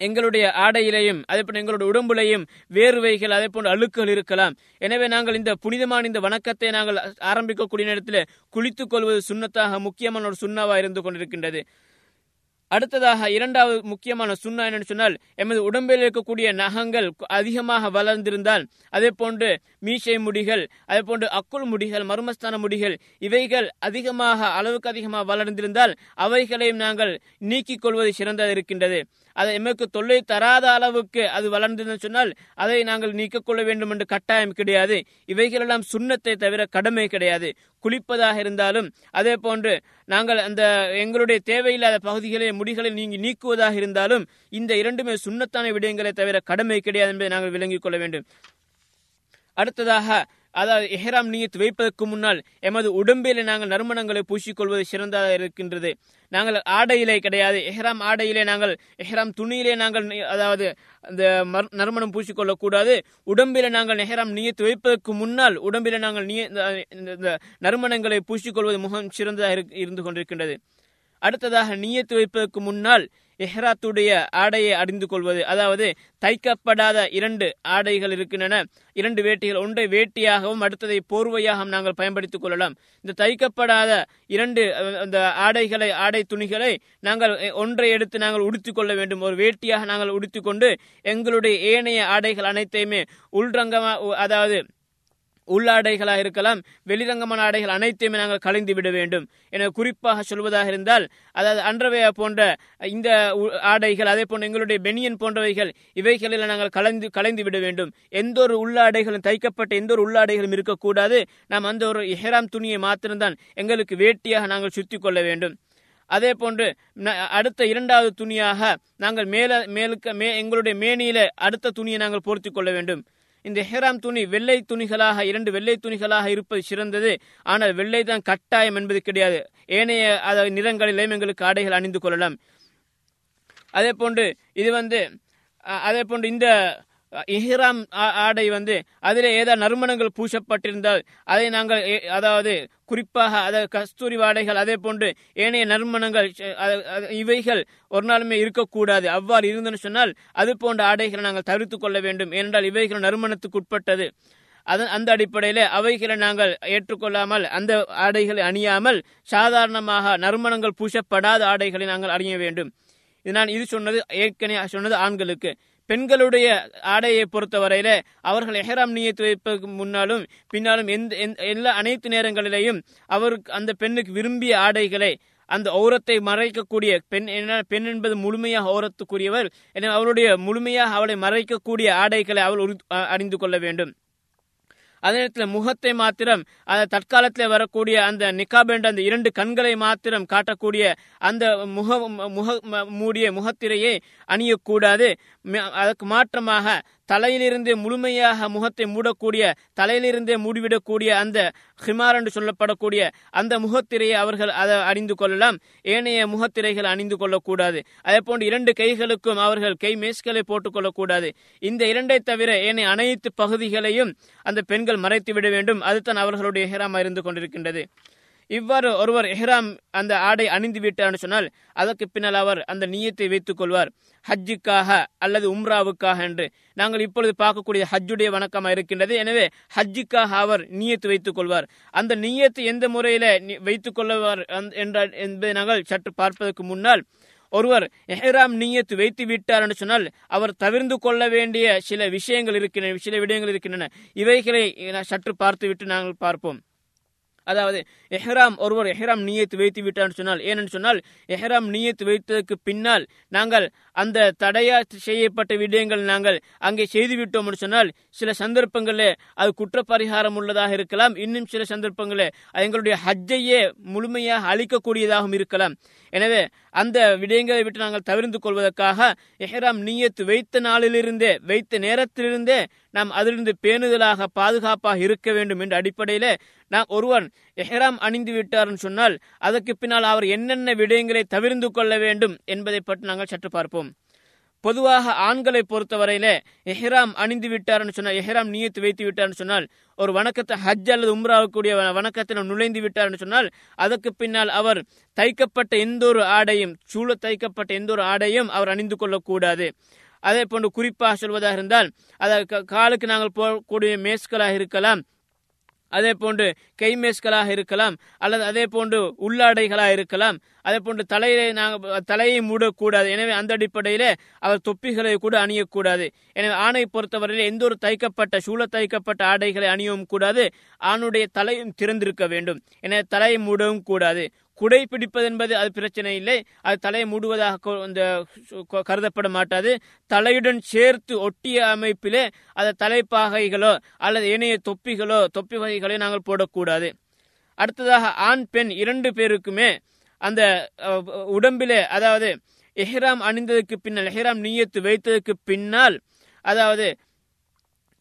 எங்களுடைய ஆடையிலையும் அதே போன்று எங்களுடைய உடம்புலையும் வேர்வைகள் அதே போன்ற அழுக்குகள் இருக்கலாம். எனவே நாங்கள் இந்த புனிதமான இந்த வணக்கத்தை நாங்கள் ஆரம்பிக்கக்கூடிய நேரத்தில் குளித்துக் கொள்வது சுண்ணத்தாக முக்கியமான ஒரு சுண்ணாவாக இருந்து கொண்டிருக்கின்றது. அடுத்ததாக இரண்டாவது முக்கியமான சுண்ணா என்னன்னு சொன்னால் எமது உடம்பில் இருக்கக்கூடிய நகங்கள் அதிகமாக வளர்ந்திருந்தால் அதே போன்று மீசை முடிகள் அதே போன்று அக்குள் முடிகள் மர்மஸ்தான முடிகள் இவைகள் அதிகமாக அளவுக்கு அதிகமாக வளர்ந்திருந்தால் அவைகளையும் நாங்கள் நீக்கிக் கொள்வது சிறந்ததாக இருக்கின்றது. அது எமக்கு தொல்லை தராத அளவுக்கு அது வளர்ந்ததுன்னு சொன்னால் அதை நாங்கள் நீக்கிக்கொள்ள வேண்டும் என்று கட்டாயம் கிடையாது. இவைகளெல்லாம் சுண்ணத்தை தவிர கடமை கிடையாது. குளிப்பதாக இருந்தாலும் அதே போன்று நாங்கள் அந்த எங்களுடைய தேவையில்லாத பகுதிகளை முடிகளை நீங்கி நீக்குவதாக இருந்தாலும் இந்த இரண்டுமே சுண்ணத்தான விடயங்களை தவிர கடமை கிடையாது என்பதை நாங்கள் விளங்கிக் கொள்ள வேண்டும். அடுத்ததாக அதாவது எஹ்ராம் நீயத் வைப்பதற்கு முன்னால் எமது உடம்பிலே நாங்கள் நறுமணங்களை பூசிக்கொள்வது சிறந்ததாக இருக்கின்றது. நாங்கள் ஆடையிலே கிடையாது. எஹ்ராம் ஆடையிலே நாங்கள் எஹ்ராம் துணியிலே நாங்கள் அதாவது அந்த மர்- நறுமணம் பூசிக்கொள்ளக்கூடாது. உடம்பில் நாங்கள் எஹ்ராம் நீயத்து வைப்பதற்கு முன்னால் உடம்பில் நாங்கள் நீய இந்த- இந்த- இந்த நறுமணங்களை பூசிக்கொள்வது முகம் சிறந்ததாக இரு- இருந்து கொண்டிருக்கின்றது. அடுத்ததாக நீயத்து வைப்பதற்கு முன்னால் எஹ்ராத்துடைய ஆடையை அறிந்து கொள்வது அதாவது தைக்கப்படாத இரண்டு ஆடைகள் இருக்கின்றன. இரண்டு வேட்டிகள். ஒன்றை வேட்டியாகவும் அடுத்ததை போர்வையாகவும் நாங்கள் பயன்படுத்திக் கொள்ளலாம். இந்த தைக்கப்படாத இரண்டு அந்த ஆடைகளை ஆடை துணிகளை நாங்கள் ஒன்றை எடுத்து நாங்கள் உடுத்திக் கொள்ள வேண்டும். ஒரு வேட்டியாக நாங்கள் உடுத்திக் கொண்டு எங்களுடைய ஏனைய ஆடைகள் அனைத்தையுமே உள்ரங்கமா அதாவது உள்ளாடைகளாக இருக்கலாம் வெளிரங்கமான ஆடைகள் அனைத்தையுமே நாங்கள் கலைந்து விட வேண்டும். என குறிப்பாக சொல்வதாக இருந்தால் அதாவது அன்றவையா போன்ற இந்த உ- ஆடைகள் அதே போன்ற எங்களுடைய பெனியன் போன்றவைகள் இவைகளில் நாங்கள் கலந்து கலைந்து விட வேண்டும். எந்த ஒரு உள்ளாடைகளும் தைக்கப்பட்ட எந்த ஒரு உள்ளாடைகளும் இருக்கக்கூடாது. நாம் அந்த ஒரு இஹ்ராம் துணியை மாத்திரம்தான் எங்களுக்கு வேட்டியாக நாங்கள் சுத்தி கொள்ள வேண்டும். அதே போன்று ந- அடுத்த இரண்டாவது துணியாக நாங்கள் மேல மேலுக்கு மே எங்களுடைய மேனியில அடுத்த துணியை நாங்கள் போர்த்திக் கொள்ள வேண்டும். இந்த ஹெராம் துணி வெள்ளை துணிகளாக இரண்டு வெள்ளை துணிகளாக இருப்பது சிறந்தது. ஆனால் வெள்ளை தான் கட்டாயம் என்பது கிடையாது. ஏனைய அதாவது நிறங்களிலேயும் எங்களுக்கு ஆடைகள் அணிந்து கொள்ளலாம். அதே போன்று இது வந்து அதே போன்று இந்த இஹ்ராம் ஆடை வந்து அதில் ஏதாவது நறுமணங்கள் பூசப்பட்டிருந்தால் அதை நாங்கள் ஏ- அதாவது குறிப்பாக அதாவது கஸ்தூரி வாடைகள் அதே போன்று ஏனைய நறுமணங்கள் அது- இவைகள் ஒரு நாளுமே இருக்கக்கூடாது. அவ்வாறு இருந்தன்னு சொன்னால் அது போன்ற ஆடைகளை நாங்கள் தவிர்த்து கொள்ள வேண்டும். ஏனென்றால் இவைகள் நறுமணத்துக்கு உட்பட்டது. அதன் அந்த அடிப்படையில் அவைகளை நாங்கள் ஏற்றுக்கொள்ளாமல் அந்த ஆடைகளை அணியாமல் சாதாரணமாக நறுமணங்கள் பூசப்படாத ஆடைகளை நாங்கள் அணிய வேண்டும். இது நான் இது சொன்னது ஏற்கனவே சொன்னது ஆண்களுக்கு. பெண்களுடைய ஆடையை பொறுத்தவரையில அவர்கள் எஹராம் நியத்து வைப்பதற்கு முன்னாலும் பின்னாலும் எந்த எல்லா அனைத்து நேரங்களிலேயும் அவருக்கு அந்த பெண்ணுக்கு விரும்பிய ஆடைகளை அந்த ஔரத்தை மறைக்கக்கூடிய பெண் என்ன பெண் என்பது முழுமையாக ஔரத்துக்குரியவர் எனவே அவருடைய முழுமையாக அவளை மறைக்கக்கூடிய ஆடைகளை அவள் உரு- அணிந்து கொள்ள வேண்டும். அதே நேரத்தில் முகத்தை மாத்திரம் அந்த தற்காலத்தில் வரக்கூடிய அந்த நிக்காப் என்ற அந்த இரண்டு கண்களை மாத்திரம் காட்டக்கூடிய அந்த முக முக மூடிய முகத்திரையை அணியக்கூடாது. அதற்கு மாற்றமாக தலையிலிருந்தே முழுமையாக முகத்தை மூடக்கூடிய தலையிலிருந்தே மூடிவிடக்கூடிய அந்த ஹிமார் என்று சொல்லப்படக்கூடிய அந்த முகத்திரையை அவர்கள் அதை அணிந்து கொள்ளலாம். ஏனைய முகத்திரைகள் அணிந்து கொள்ளக்கூடாது. அதே போன்று இரண்டு கைகளுக்கும் அவர்கள் கை மேஸ்களை போட்டுக் கொள்ளக்கூடாது. இந்த இரண்டை தவிர ஏனைய அனைத்து பகுதிகளையும் அந்த பெண்கள் மறைத்து விட வேண்டும். அதுதான் அவர்களுடைய ஹெராமா இருந்து கொண்டிருக்கின்றது. இவ்வாறு ஒருவர் எஹ்ராம் அந்த ஆடை அணிந்து விட்டார்னு சொன்னால் அதற்கு பின்னால் அவர் அந்த நீயத்தை வைத்துக் கொள்வார். ஹஜ்ஜுக்காக அல்லது உம்ராவுக்காக என்று நாங்கள் இப்பொழுது பார்க்கக்கூடிய ஹஜ்ஜுடைய வணக்கமாக இருக்கின்றது. எனவே ஹஜ்ஜுக்காக அவர் நீயத்து வைத்துக் கொள்வார். அந்த நீயத்து எந்த முறையில வைத்துக் கொள்வார் என்ற என்பதை நாங்கள் சற்று பார்ப்பதற்கு முன்னால் ஒருவர் எஹ்ராம் நீயத்து வைத்து விட்டார் என்று சொன்னால் அவர் தவிர்ந்து கொள்ள வேண்டிய சில விஷயங்கள் இருக்கின்றன சில விடயங்கள் இருக்கின்றன. இவைகளை நான் சற்று பார்த்துவிட்டு நாங்கள் பார்ப்போம். அதாவது எஹ்ராம் ஒருவர் எஹ்ராம் நீயத்து வைத்து விட்டான்னு சொன்னால் ஏனென்று சொன்னால் எஹ்ராம் நீயத்து வைத்ததற்கு பின்னால் நாங்கள் அந்த தடையா செய்யப்பட்ட விடயங்கள் நாங்கள் அங்கே செய்து விட்டோம் சொன்னால் சில சந்தர்ப்பங்களில் அது குற்றப்பரிகாரம் உள்ளதாக இருக்கலாம். இன்னும் சில சந்தர்ப்பங்களில் அது எங்களுடைய ஹஜ்ஜையே முழுமையாக அழிக்கக்கூடியதாகவும் இருக்கலாம். எனவே அந்த விடயங்களை விட்டு நாங்கள் தவிர்த்து கொள்வதற்காக எஹ்ராம் நீயத்து வைத்த நாளிலிருந்தே வைத்த நேரத்திலிருந்தே நாம் அதிலிருந்து பேணுதலாக பாதுகாப்பாக இருக்க வேண்டும் என்ற அடிப்படையில் நான் ஒருவன் எஹ்ராம் அணிந்து விட்டார்னு சொன்னால் அதற்கு பின்னால் அவர் என்னென்ன விடயங்களை தவிர்ந்து கொள்ள வேண்டும் என்பதை பற்றி நாங்கள் சற்று பார்ப்போம். பொதுவாக ஆண்களை பொறுத்தவரையில எஹ்ராம் அணிந்து விட்டார்னு சொன்னால் எஹ்ராம் நீயத்து வைத்து விட்டார்னு சொன்னால் ஒரு வணக்கத்தை ஹஜ் அல்லது உம்ராவுக்கூடிய வணக்கத்தில் நுழைந்து விட்டார்னு சொன்னால் அதற்கு பின்னால் அவர் தைக்கப்பட்ட எந்த ஒரு ஆடையும் சூழ தைக்கப்பட்ட எந்த ஒரு ஆடையும் அவர் அணிந்து கொள்ளக்கூடாது. அதே போன்று குறிப்பாக சொல்வதாக இருந்தால் அதாவது காலுக்கு நாங்கள் போகக்கூடிய மேஸ்களாக இருக்கலாம் அதே போன்று கைமேஸ்களாக இருக்கலாம் அல்லது அதே போன்று உள்ளாடைகளாக இருக்கலாம். அதே போன்று தலையை நாங்கள் தலையை மூடக்கூடாது. எனவே அந்த அடிப்படையில் அவர் தொப்பிகளை கூட அணியக்கூடாது. எனவே ஆணை பொறுத்தவரையில் எந்த ஒரு தைக்கப்பட்ட சூழ தைக்கப்பட்ட ஆடைகளை அணியவும் கூடாது. ஆணுடைய தலையும் திறந்திருக்க வேண்டும். எனவே தலையை மூடவும் கூடாது. குடை பிடிப்பது என்பது அது பிரச்சனை இல்லை. அது தலையை மூடுவதாக இந்த கருதப்பட மாட்டாது. தலையுடன் சேர்த்து ஒட்டிய அமைப்பிலே அது தலைப்பாகைகளோ அல்லது இணைய தொப்பிகளோ தொப்பி வகைகளோ நாங்கள் போடக்கூடாது. அடுத்ததாக ஆண் பெண் இரண்டு பேருக்குமே அந்த உடம்பிலே அதாவது எஹ்ராம் அணிந்ததுக்கு பின்னால் எஹ்ராம் நீயத்து வைத்ததுக்கு பின்னால் அதாவது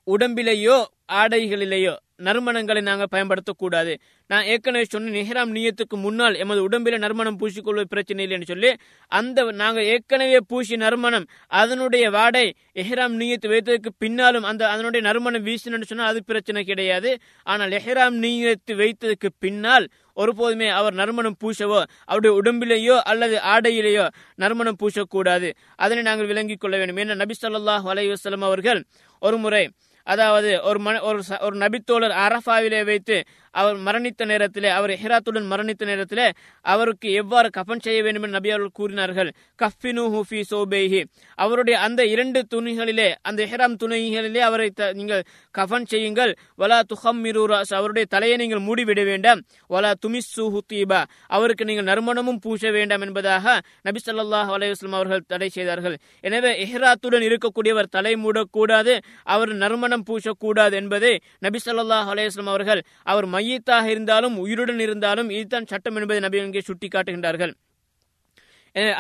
உடம்பிலேயோ ஆடைகளிலேயோ நறுமணங்களை நாங்கள் பயன்படுத்தக்கூடாது. நான் ஏற்கனவே சொன்ன நெஹ்ராம் நீயத்துக்கு முன்னால் எமது உடம்பில நறுமணம் பூசிக்கொள்வது பிரச்சனை இல்லைன்னு சொல்லி அந்த நாங்கள் ஏற்கனவே பூசி நறுமணம் அதனுடைய வாடை எஹ்ராம் நீயத்து வைத்ததுக்கு பின்னாலும் அந்த அதனுடைய நறுமணம் வீசினு சொன்னால் அது பிரச்சனை கிடையாது. ஆனால் எஹ்ராம் நீயத்து வைத்ததுக்கு பின்னால் ஒருபோதுமே அவர் நறுமணம் பூசவோ அவருடைய உடம்பிலேயோ அல்லது ஆடையிலேயோ நறுமணம் பூசக்கூடாது. அதனை நாங்கள் விளங்கிக் கொள்ள வேண்டும். ஏன்னா நபி சொல்லாஹ் அலைவாஸ்லம் அவர்கள் ஒரு முறை அதாவது ஒரு மன ஒரு ஒரு நபித்தோழர் அரஃபாவிலே வைத்து அவர் மரணித்த நேரத்திலே அவர் ஹிராத்துடன் மரணித்த நேரத்திலே அவருக்கு எவ்வாறு கஃபன் செய்ய வேண்டும் என்று நபி அவர்கள் கூறினார்கள். கஃபினு ஹூஃபி சோபேஹி. அவருடைய அந்த இரண்டு துணிகளிலே அந்த ஹிராம் துணிகளிலே அவரை நீங்கள் கஃபன் செய்யுங்கள். வலா துஹம் மிரூராஸ் அவருடைய தலையை நீங்கள் மூடிவிட வேண்டாம். வலா துமிஸ்ஸு ஹுத்தீபா அவருக்கு நீங்கள் நறுமணமும் பூச வேண்டாம் என்பதாக நபி சொல்லாஹ் அலையுஸ்லாம் அவர்கள் தடை செய்தார்கள். எனவே எஹ்ராத்துடன் இருக்கக்கூடியவர் தலை மூடக்கூடாது அவர் நறுமணம் பூசக்கூடாது என்பதை நபி சொல்லாஹ் அலையுஸ்லாம் அவர்கள் அவர் மையத்தாக இருந்தாலும் உயிருடன் இருந்தாலும் இதுதான் சட்டம் என்பதை நபி இங்கே சுட்டிக்காட்டுகின்றார்கள்.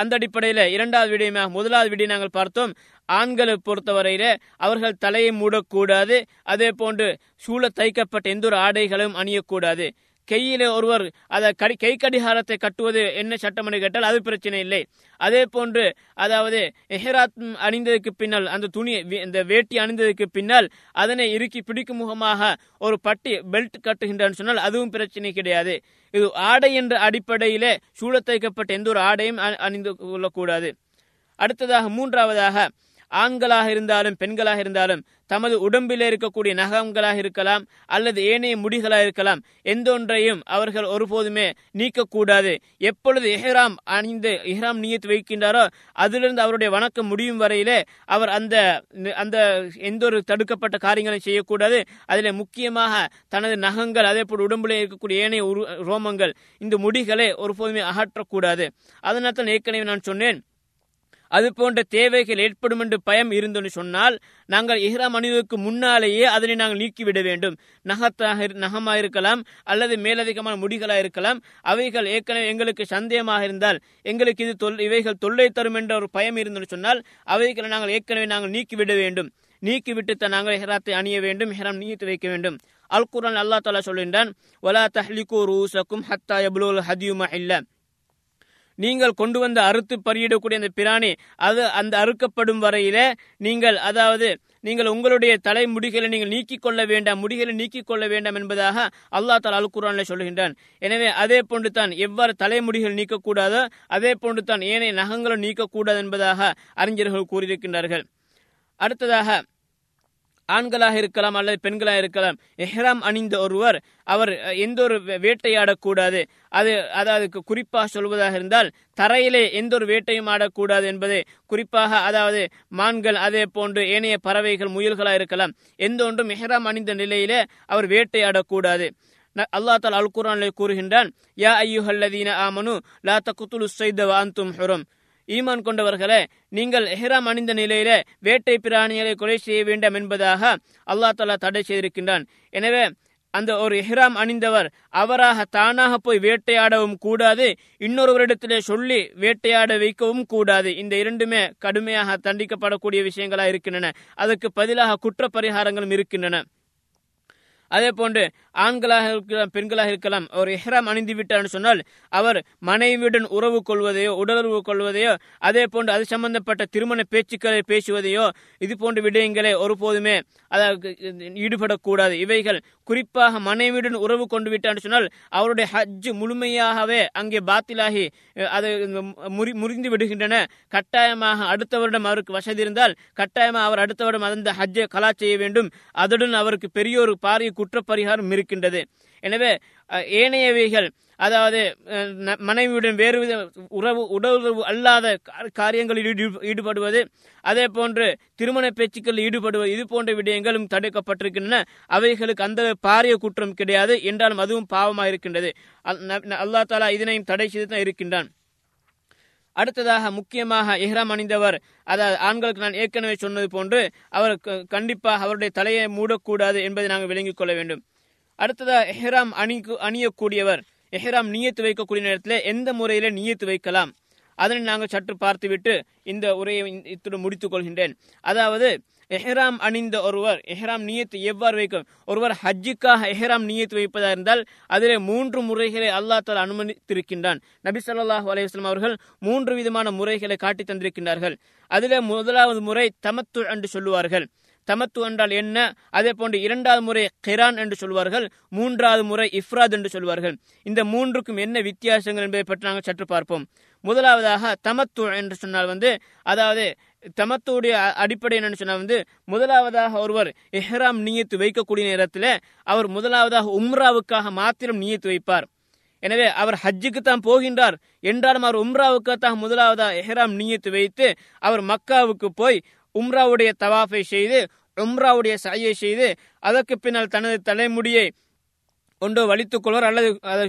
அந்த அடிப்படையில் இரண்டாவது விடயமாக முதலாவது விடயம் நாங்கள் பார்த்தோம். ஆண்களை பொறுத்தவரையில அவர்கள் தலையை மூடக்கூடாது அதே போன்று சூழ தைக்கப்பட்ட எந்த ஒரு ஆடைகளும் அணியக்கூடாது. கையிலே ஒருவர் அதை கடி கை கடிகாரத்தை கட்டுவது என்ன சட்டம் என்று கேட்டால் அது பிரச்சனை இல்லை. அதே போன்று அதாவது எஹராத் அணிந்ததுக்கு பின்னால் அந்த துணி இந்த வேட்டி அணிந்ததுக்கு பின்னால் அதனை இறுக்கி பிடிக்கும் முகமாக ஒரு பட்டி பெல்ட் கட்டுகின்றான்னு சொன்னால் அதுவும் பிரச்சனை கிடையாது. இது ஆடை என்ற அடிப்படையிலே சூழத்தைக்கப்பட்ட எந்த ஒரு ஆடையும் அணிந்து கொள்ளக்கூடாது. அடுத்ததாக மூன்றாவதாக ஆண்களாக இருந்தாலும் பெண்களாக இருந்தாலும் தமது உடம்பிலே இருக்கக்கூடிய நகங்களாக இருக்கலாம் அல்லது ஏனைய முடிகளாக இருக்கலாம் எந்த ஒன்றையும் அவர்கள் ஒருபோதுமே நீக்கக்கூடாது. எப்பொழுது எஹ்ராம் அணிந்து எஹ்ராம் நீயத்து வைக்கின்றாரோ அதிலிருந்து அவருடைய வணக்கம் முடியும் வரையிலே அவர் அந்த அந்த எந்த ஒரு தடுக்கப்பட்ட காரியங்களையும் செய்யக்கூடாது. அதில் முக்கியமாக தனது நகங்கள் அதே போல் உடம்பில் இருக்கக்கூடிய ஏனைய ரோமங்கள் இந்த முடிகளை ஒருபோதுமே அகற்றக்கூடாது. அதனால் தான் ஏற்கனவே நான் சொன்னேன் அது போன்ற தேவைகள் ஏற்படும் என்று பயம் இருந்தோன்னு சொன்னால் நாங்கள் இஹ்ராம் அணிவதற்கு முன்னாலேயே அதனை நாங்கள் நீக்கிவிட வேண்டும். நகத்தாக நகமாக இருக்கலாம் அல்லது மேலதிகமான முடிகளாக இருக்கலாம். அவைகள் ஏற்கனவே எங்களுக்கு சந்தேகமாக இருந்தால் எங்களுக்கு இது தொல் இவைகள் தொல்லை தரும் என்ற ஒரு பயம் இருந்தோன்னு சொன்னால் அவைகளை நாங்கள் ஏற்கனவே நாங்கள் நீக்கிவிட வேண்டும். நீக்கிவிட்டு நாங்கள் ஹெராத்தை அணிய வேண்டும் ஹெராம் நீத்து வைக்க வேண்டும். அல் குரான் அல்லா தாலா சொல்கின்றான் ஒலா தஹ்லிகோ ரூசக்கும் ஹத்தா எபுலுல் ஹதியுமா இல்லை. நீங்கள் கொண்டு வந்த அறுத்து பறியிடக்கூடிய அந்த பிராணி அது அந்த அறுக்கப்படும் வரையில நீங்கள் அதாவது நீங்கள் உங்களுடைய தலை முடிகளை நீங்கள் நீக்கிக் கொள்ள வேண்டாம் முடிகளை நீக்கிக் கொள்ள வேண்டாம் என்பதாக அல்லா தால் அல் குரானில் சொல்கின்றான் எனவே அதே போன்று தான் எவ்வாறு தலைமுடிகள் நீக்கக்கூடாதோ அதே போன்று தான் ஏனைய நகங்களும் நீக்கக்கூடாது என்பதாக அறிஞர்கள் கூறியிருக்கின்றார்கள். அடுத்ததாக ஆண்களாக இருக்கலாம் அல்லது பெண்களாக இருக்கலாம் எஹ்ராம் அணிந்த ஒருவர் அவர் எந்த ஒரு வேட்டையாடக்கூடாது. அது அதாவது குறிப்பாக சொல்வதாக இருந்தால் தரையிலே எந்த ஒரு வேட்டையும் ஆடக்கூடாது என்பது குறிப்பாக அதாவது மான்கள் அதே போன்று ஏனைய பறவைகள் முயல்களாக இருக்கலாம். எந்த ஒன்றும் எஹ்ராம் அணிந்த நிலையிலே அவர் வேட்டையாடக்கூடாது. அல்லா தால் அல் குரானிலே கூறுகின்றான் யா ஐயுஹல்லதீன ஆமனு லா தகுத்துலு சைத வாந்தும் ஹுரம். ஈமான் கொண்டவர்களே நீங்கள் எஹ்ராம் அணிந்த நிலையில வேட்டை பிராணிகளை கொலை செய்ய வேண்டாம் என்பதாக அல்லா தலா தடை செய்திருக்கின்றான். எனவே அந்த ஒரு எஹ்ராம் அணிந்தவர் அவராக தானாக போய் வேட்டையாடவும் கூடாது இன்னொருவரிடத்திலே சொல்லி வேட்டையாட வைக்கவும் கூடாது. இந்த இரண்டுமே கடுமையாக தண்டிக்கப்படக்கூடிய விஷயங்களாக இருக்கின்றன. அதற்கு பதிலாக குற்ற பரிகாரங்களும் இருக்கின்றன. அதே போன்று ஆண்களாக இருக்கலாம் பெண்களாக இருக்கலாம் அவர் எஹ்ராம் அணிந்து விட்டார்னு சொன்னால் அவர் மனைவியுடன் உறவு கொள்வதையோ உடலுறவு கொள்வதையோ அதே போன்று அது சம்பந்தப்பட்ட திருமண பேச்சுக்களை பேசுவதையோ இது போன்ற விடயங்களை ஒருபோதுமே அதாவது ஈடுபடக்கூடாது. இவைகள் குறிப்பாக மனைவியுடன் உறவு கொண்டு விட்டான்னு சொன்னால் அவருடைய ஹஜ் முழுமையாகவே அங்கே பாத்திலாகி அது முறிந்து விடுகின்றன. கட்டாயமாக அடுத்த வருடம் அவருக்கு வசதி இருந்தால் கட்டாயமாக அவர் அடுத்த வருடம் அந்த ஹஜ்ஜை கலா செய்ய வேண்டும். அதுடன் அவருக்கு பெரிய ஒரு பாரிய குற்றப்பரிகாரம் இருக்கின்றது. எனவே ஏனையவைகள் அதாவது மனைவியுடன் வேறு வித உறவு உடலுறவு அல்லாத காரியங்களில் ஈடுபடுவது அதே போன்று திருமண பேச்சுக்களில் ஈடுபடுவது இது போன்ற விடயங்களும் தடுக்கப்பட்டிருக்கின்றன. அவைகளுக்கு அந்த பாரிய குற்றம் கிடையாது. என்றாலும் அதுவும் பாவமாக இருக்கின்றது. அல்லா தாலா இதனையும் தடை செய்து தான் இருக்கின்றான். அடுத்ததாக முக்கியமாக எஹ்ராம் அணிந்தவர் அதாவது ஆண்களுக்கு நான் ஏற்கனவே சொன்னது போன்று அவர் கண்டிப்பாக அவருடைய தலையை மூடக்கூடாது என்பதை நாங்கள் விளங்கிக் கொள்ள வேண்டும். அடுத்ததாக எஹ்ராம் அணி அணியக்கூடியவர். எஹ்ராம் நீயத்து வைக்கக்கூடிய நேரத்தில் எந்த முறையில நீயத்து வைக்கலாம்? அதனை நாங்கள் சற்று பார்த்துவிட்டு இந்த உரையை இத்துடன் முடித்துக் கொள்கின்றேன். அதாவது எஹ்ராம் அணிந்த ஒருவர் எஹ்ராம் நீயத்து எவ்வாறு வைக்கும் ஒருவர் ஹஜ்ஜுக்காக எஹ்ராம் நீயத்து வைப்பதாக இருந்தால் அதிலே மூன்று முறைகளை அல்லா தால் அனுமதித்திருக்கின்றான். நபி சொல்லாஹு அலையம் அவர்கள் மூன்று விதமான முறைகளை காட்டி தந்திருக்கின்றார்கள். அதிலே முதலாவது முறை தமத்து என்று சொல்லுவார்கள். தமத்து என்றால் என்ன? அதே போன்று இரண்டாவது முறை கிரான் என்று சொல்வார்கள் மூன்றாவது முறை இஃப்ராத் என்று சொல்வார்கள். இந்த மூன்றுக்கும் என்ன வித்தியாசங்கள் என்பதை பற்றி நாங்கள் சற்று பார்ப்போம். முதலாவதாக தமத்து என்று சொன்னால் வந்து அதாவது தமத்துடைய அடிப்படை என்னன்னு சொன்னா வந்து முதலாவதாக ஒருவர் எஹ்ராம் நீயத்து வைக்கக்கூடிய நேரத்தில் அவர் முதலாவதாக உம்ராவுக்காக மாத்திரம் நீயத்து வைப்பார். எனவே அவர் ஹஜ்ஜுக்கு தான் போகின்றார். என்றாலும் அவர் உம்ராவுக்காக முதலாவதாக எஹ்ராம் நீயத்து வைத்து அவர் மக்காவுக்கு போய் உம்ராவுடைய தவாஃபை செய்து உம்ராவுடைய சாயை செய்து அதற்கு பின்னால் தனது தலைமுடியை ஒன்றோ வலித்துக் கொள்வார் அல்லது அதை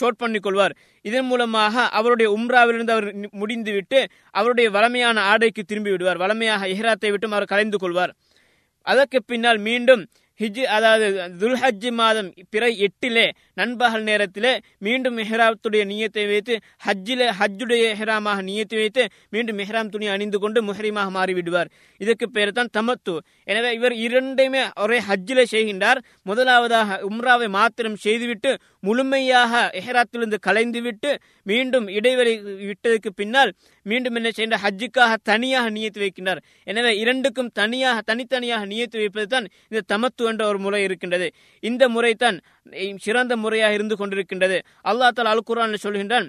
ஷோட் பண்ணிக் கொள்வார். இதன் மூலமாக அவருடைய உம்ராவிலிருந்து அவர் முடிந்துவிட்டு அவருடைய வளமையான ஆடைக்கு திரும்பி விடுவார். வளமையாக இஹ்ராத்தை விட்டும் அவர் கலைந்து கொள்வார். அதற்கு பின்னால் மீண்டும் ஹிஜ் அதாவது துல்ஹஜ் மாதம் பிறை எட்டிலே நண்பகல் நேரத்திலே மீண்டும் மெஹ்ராத்துடைய நியத்தை வைத்து ஹஜ்ஜிலே ஹஜ்ஜுடைய எஹ்ராமாக நியத்தை வைத்து மீண்டும் மெஹ்ராம் துணி அணிந்து கொண்டு முஹரிமாக மாறிவிடுவார். இதற்கு பேர் தான் தமத்து. எனவே இவர் இரண்டையுமே ஒரே ஹஜ்ஜிலே செய்கின்றார். முதலாவதாக உம்ராவை மாத்திரம் செய்துவிட்டு முழுமையாக எஹ்ராத்திலிருந்து கலைந்துவிட்டு மீண்டும் இடைவெளி விட்டதுக்கு பின்னால் மீண்டும் என்ன செய்கின்ற ஹஜ்ஜுக்காக தனியாக நியத்து வைக்கின்றார். எனவே இரண்டுக்கும் தனியாக தனித்தனியாக நியத்து வைப்பது தான் இந்த தமத்து என்ற ஒரு முறை இருக்கின்றது. இந்த முறை தான் சிறந்த முறையாக இருந்து கொண்டிருக்கின்றது. அல்லாஹ் தாலா அல் குரான் சொல்கின்றான்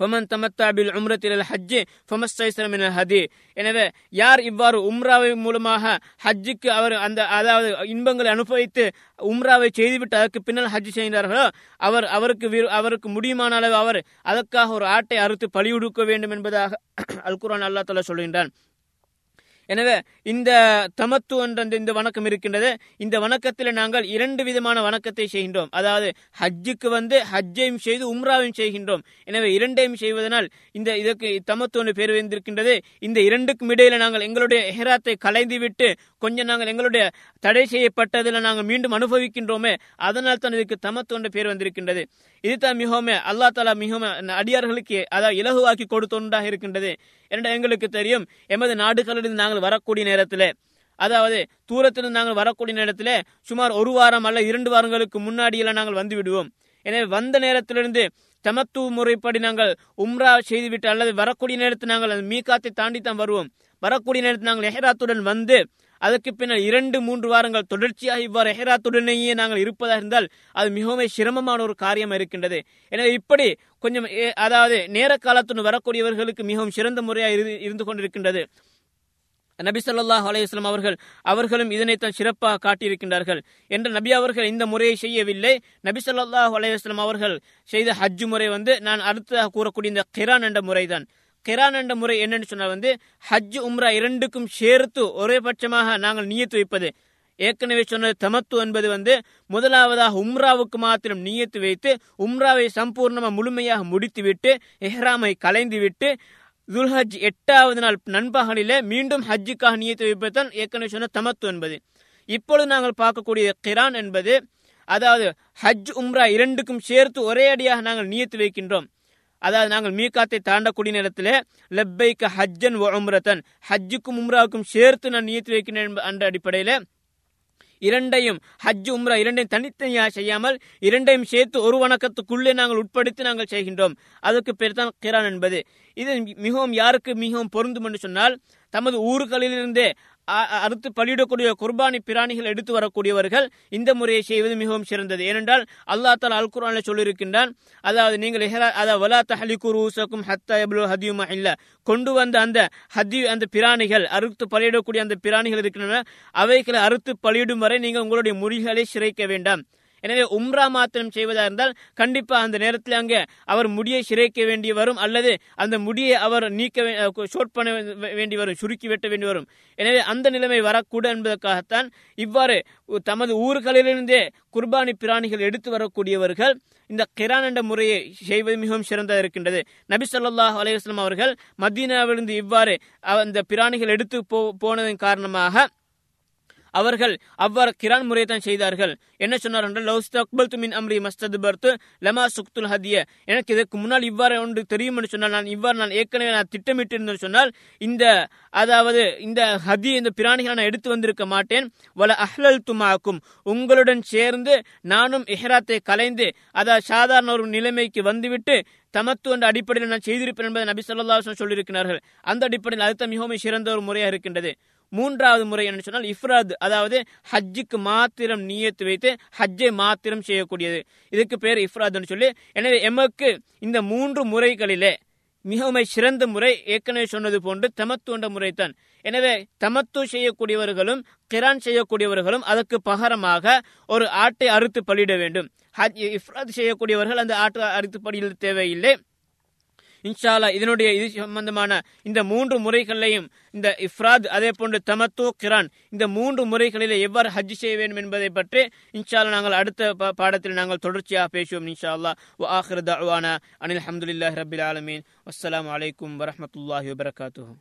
ஃபமன் தமத்தா பில் உம்ரத்தில் ஹஜ்ஜி ஃபமஸ்தைசர மினல் ஹதி எனவே யார் இவ்வாறு உம்ராவை மூலமாக ஹஜ்ஜுக்கு அவர் அந்த அதாவது இன்பங்களை அனுபவித்து உம்ராவை செய்துவிட்டு அதற்கு பின்னால் ஹஜ் செய்கிறார்களோ அவர் அவருக்கு விரு- அவருக்கு முடியுமான அளவு அவர் அதற்காக ஒரு ஆட்டை அறுத்து பலியுடுக்க வேண்டும் என்பதாக அல் அல்லா அல்லாஹ் சொல்கின்றான். எனவே இந்த தமத்து என்ற இந்த- இந்த வணக்கம் இருக்கின்றது. இந்த வணக்கத்தில் நாங்கள் இரண்டு விதமான வணக்கத்தை செய்கின்றோம். அதாவது ஹஜ்ஜுக்கு வந்து ஹஜ்ஜையும் செய்து உம்ராவையும் செய்கின்றோம். எனவே இரண்டையும் செய்வதனால் இந்த இதற்கு தமத்து ஒன்று பேர் வந்திருக்கின்றது இந்த இரண்டுக்கும் இடையில நாங்கள் எங்களுடைய ஹெராத்தை கலைந்து விட்டு கொஞ்சம் நாங்கள் எங்களுடைய தடை செய்யப்பட்டதில் நாங்கள் மீண்டும் அனுபவிக்கின்றோமே. அதனால் தான் இதுக்கு தமத்து என்ற பேர் வந்திருக்கின்றது. இதுதான் மிகவும் அல்லா தாலா மிகவும் அடியார்களுக்கு அதாவது இலகுவாக்கி கொடுத்தோன்றாக இருக்கின்றது. என்ற எங்களுக்கு தெரியும்? எமது நாடுகளிலிருந்து நாங்கள் வரக்கூடிய நேரத்தில் அதாவது தூரத்திலிருந்து நாங்கள் வரக்கூடிய நேரத்தில் சுமார் ஒரு வாரம் அல்ல இரண்டு வாரங்களுக்கு முன்னாடியெல்லாம் நாங்கள் வந்து விடுவோம். எனவே வந்த நேரத்திலிருந்து தமத்து முறைப்படி நாங்கள் உம்ரா செய்துவிட்டு அல்லது வரக்கூடிய நேரத்தில் நாங்கள் மீகாத்தை தாண்டி தான் வருவோம். வரக்கூடிய நேரத்தில் நாங்கள் எஹராத்துடன் வந்து அதற்கு பின்னர் இரண்டு மூன்று வாரங்கள் தொடர்ச்சியாக இவ்வாறு எஹராத்துடனேயே நாங்கள் இருப்பதாக இருந்தால் அது மிகவும் சிரமமான ஒரு காரியம் இருக்கின்றது. எனவே இப்படி கொஞ்சம் ஏ- அதாவது நேர காலத்துடன் வரக்கூடியவர்களுக்கு மிகவும் சிறந்த முறையாக இரு- இருந்து கொண்டிருக்கின்றது. நபி ஸல்லல்லாஹு அலைஹி அவர்கள் அவர்களும் இதனைத்தான் சிறப்பாக காட்டியிருக்கின்றார்கள். என்று நபி அவர்கள் இந்த முறையை செய்யவில்லை. நபி சொல்லாஹ் அலைஹி அவர்கள் செய்த ஹஜ் முறை வந்து நான் அடுத்ததாக கூறக்கூடிய இந்த கிரான் என்ற முறைதான். கிரான் என்ற முறை என்னன்னு சொன்னால் வந்து ஹஜ் உம்ரா இரண்டுக்கும் சேர்த்து ஒரே பட்சமாக நாங்கள் நியத்து வைப்பது. ஏற்கனவே சொன்னது தமத்து என்பது வந்து முதலாவதாக உம்ராவுக்கு மாத்திரம் நியத்து வைத்து உம்ராவை சம்பூர்ணமாக முழுமையாக முடித்துவிட்டு எஹ்ராமை கலைந்துவிட்டு துல்ஹஜ் எட்டாவது நாள் நண்பகலிலே மீண்டும் ஹஜ்ஜுக்காக நியத்து வைப்பதுதான் ஏற்கனவே சொன்ன தமத்து என்பது. இப்பொழுது நாங்கள் பார்க்கக்கூடிய கிரான் என்பது அதாவது ஹஜ் உம்ரா இரண்டுக்கும் சேர்த்து ஒரே அடியாக நாங்கள் நியத்து வைக்கின்றோம். அதாவது நாங்கள் மீகாத்தை தாண்டக்கூடிய நேரத்தில் லெப்பைக்க ஹஜ்ஜன் வ உம்ரத்தன். ஹஜ்ஜுக்கும் உம்ராவுக்கும் சேர்த்து நான் நியத்து வைக்கிறேன் என்ற அடிப்படையில் இரண்டையும் ஹஜ் உம்ரா இரண்டையும் தனித்தனியாக செய்யாமல் இரண்டையும் சேர்த்து ஒரு வணக்கத்துக்குள்ளே நாங்கள் உட்படுத்தி நாங்கள் செய்கின்றோம். அதுக்கு பேர் தான் கிரான் என்பது. இது மிகவும் யாருக்கு மிகவும் பொருந்தும் என்று சொன்னால் தமது ஊர்களிலிருந்தே அறுத்து பலியிடக்கூடிய குர்பானி பிராணிகள் எடுத்து வரக்கூடியவர்கள் இந்த முறையை செய்வது மிகவும் சிறந்தது. ஏனென்றால் அல்லாஹ் தாலா அல் குர்ஆனில் சொல்லியிருக்கின்றான் அதாவது நீங்கள் அதாவது வலா தஹலிகு ரூசக்கும் ஹத்தா எவ்வளோ ஹதியுமா இல்லை. கொண்டு வந்த அந்த ஹதி அந்த பிராணிகள் அறுத்து பலியிடக்கூடிய அந்த பிராணிகள் இருக்கின்றன அவைகளை அறுத்து பலியிடும் வரை நீங்கள் உங்களுடைய முறிகளை சிறைக்க வேண்டாம். எனவே உம்ரா மாத்திரம் செய்வதா இருந்தால் கண்டிப்பா அந்த நேரத்தில் அங்கே அவர் முடியை சிறைக்க வேண்டி வரும் அல்லது அந்த முடியை அவர் நீக்க ஷோட் பண்ண வேண்டி வரும் சுருக்கி வெட்ட வேண்டி வரும். எனவே அந்த நிலைமை வரக்கூடாது என்பதற்காகத்தான் இவ்வாறு தமது ஊர்களிலிருந்தே குர்பானி பிராணிகள் எடுத்து வரக்கூடியவர்கள் இந்த கிரான் என்ற முறையை செய்வது மிகவும் சிறந்ததாக இருக்கின்றது. நபி சொல்லாஹ் அலைஹி அவர்கள் மதீனாவிலிருந்து இவ்வாறு அந்த பிராணிகள் எடுத்து போ போனதன் காரணமாக அவர்கள் அவ்வாறு கிரான் முறையை தான் செய்தார்கள். என்ன சொன்னார் என்றால் லவ் ஸ்தக்பல்து துமின் அம்ரி மஸ்தது பர்த்து லமா சுக்துல் ஹதிய. எனக்கு இதற்கு முன்னால் இவ்வாறு ஒன்று தெரியும் என்று சொன்னால் நான் இவ்வாறு நான் ஏற்கனவே நான் திட்டமிட்டிருந்தேன் சொன்னால் இந்த அதாவது இந்த ஹதி இந்த பிராணிகளை நான் எடுத்து வந்திருக்க மாட்டேன். வல அஹ்லல் துமாக்கும் உங்களுடன் சேர்ந்து நானும் இஹ்ராத்தை கலைந்து அதாவது சாதாரண ஒரு நிலைமைக்கு வந்துவிட்டு தமத்து என்ற அடிப்படையில் நான் செய்திருப்பேன் என்பதை நபி சொல்லா சொல்லியிருக்கிறார்கள். அந்த அடிப்படையில் அதுதான் மிகவும் சிறந்த ஒரு முறையாக இருக்கின்றது. மூன்றாவது முறை என்ன சொன்னால் இஃப்ராத் அதாவது ஹஜ்ஜுக்கு மாத்திரம் நியத்து வைத்து ஹஜ்ஜை மாத்திரம் செய்யக்கூடியது. இதுக்கு பேர் இஃப்ராத்னு சொல்லி எனவே எமக்கு இந்த மூன்று முறைகளிலே மிகவும் சிறந்த முறை ஏற்கனவே சொன்னது போன்று தமத்து என்ற முறைதான். எனவே தமத்து செய்யக்கூடியவர்களும் கிரான் செய்யக்கூடியவர்களும் அதற்கு பகரமாக ஒரு ஆட்டை அறுத்து பலியிட வேண்டும். ஹஜ் இஃப்ராத் செய்யக்கூடியவர்கள் அந்த ஆட்டை அறுத்து பலியிட தேவையில்லை. இன்ஷால்லா இதனுடைய இது சம்பந்தமான இந்த மூன்று முறைகளையும் இந்த இஃப்ராத் அதே போன்று தமத்து கிரான் இந்த மூன்று முறைகளில் எவ்வாறு ஹஜ் செய்ய வேண்டும் என்பதை பற்றி இன்ஷால்லா நாங்கள் அடுத்த பாடத்தில் நாங்கள் தொடர்ச்சியாக பேசுவோம் இன்ஷா அல்லா ஆஹிர் தவானா அனில் அஹமதுல்லாஹி ரபில் ஆலமீன். அஸ்லாம் அலைக்கும் வரமத்துல்லாஹி வபரகாத்துஹு.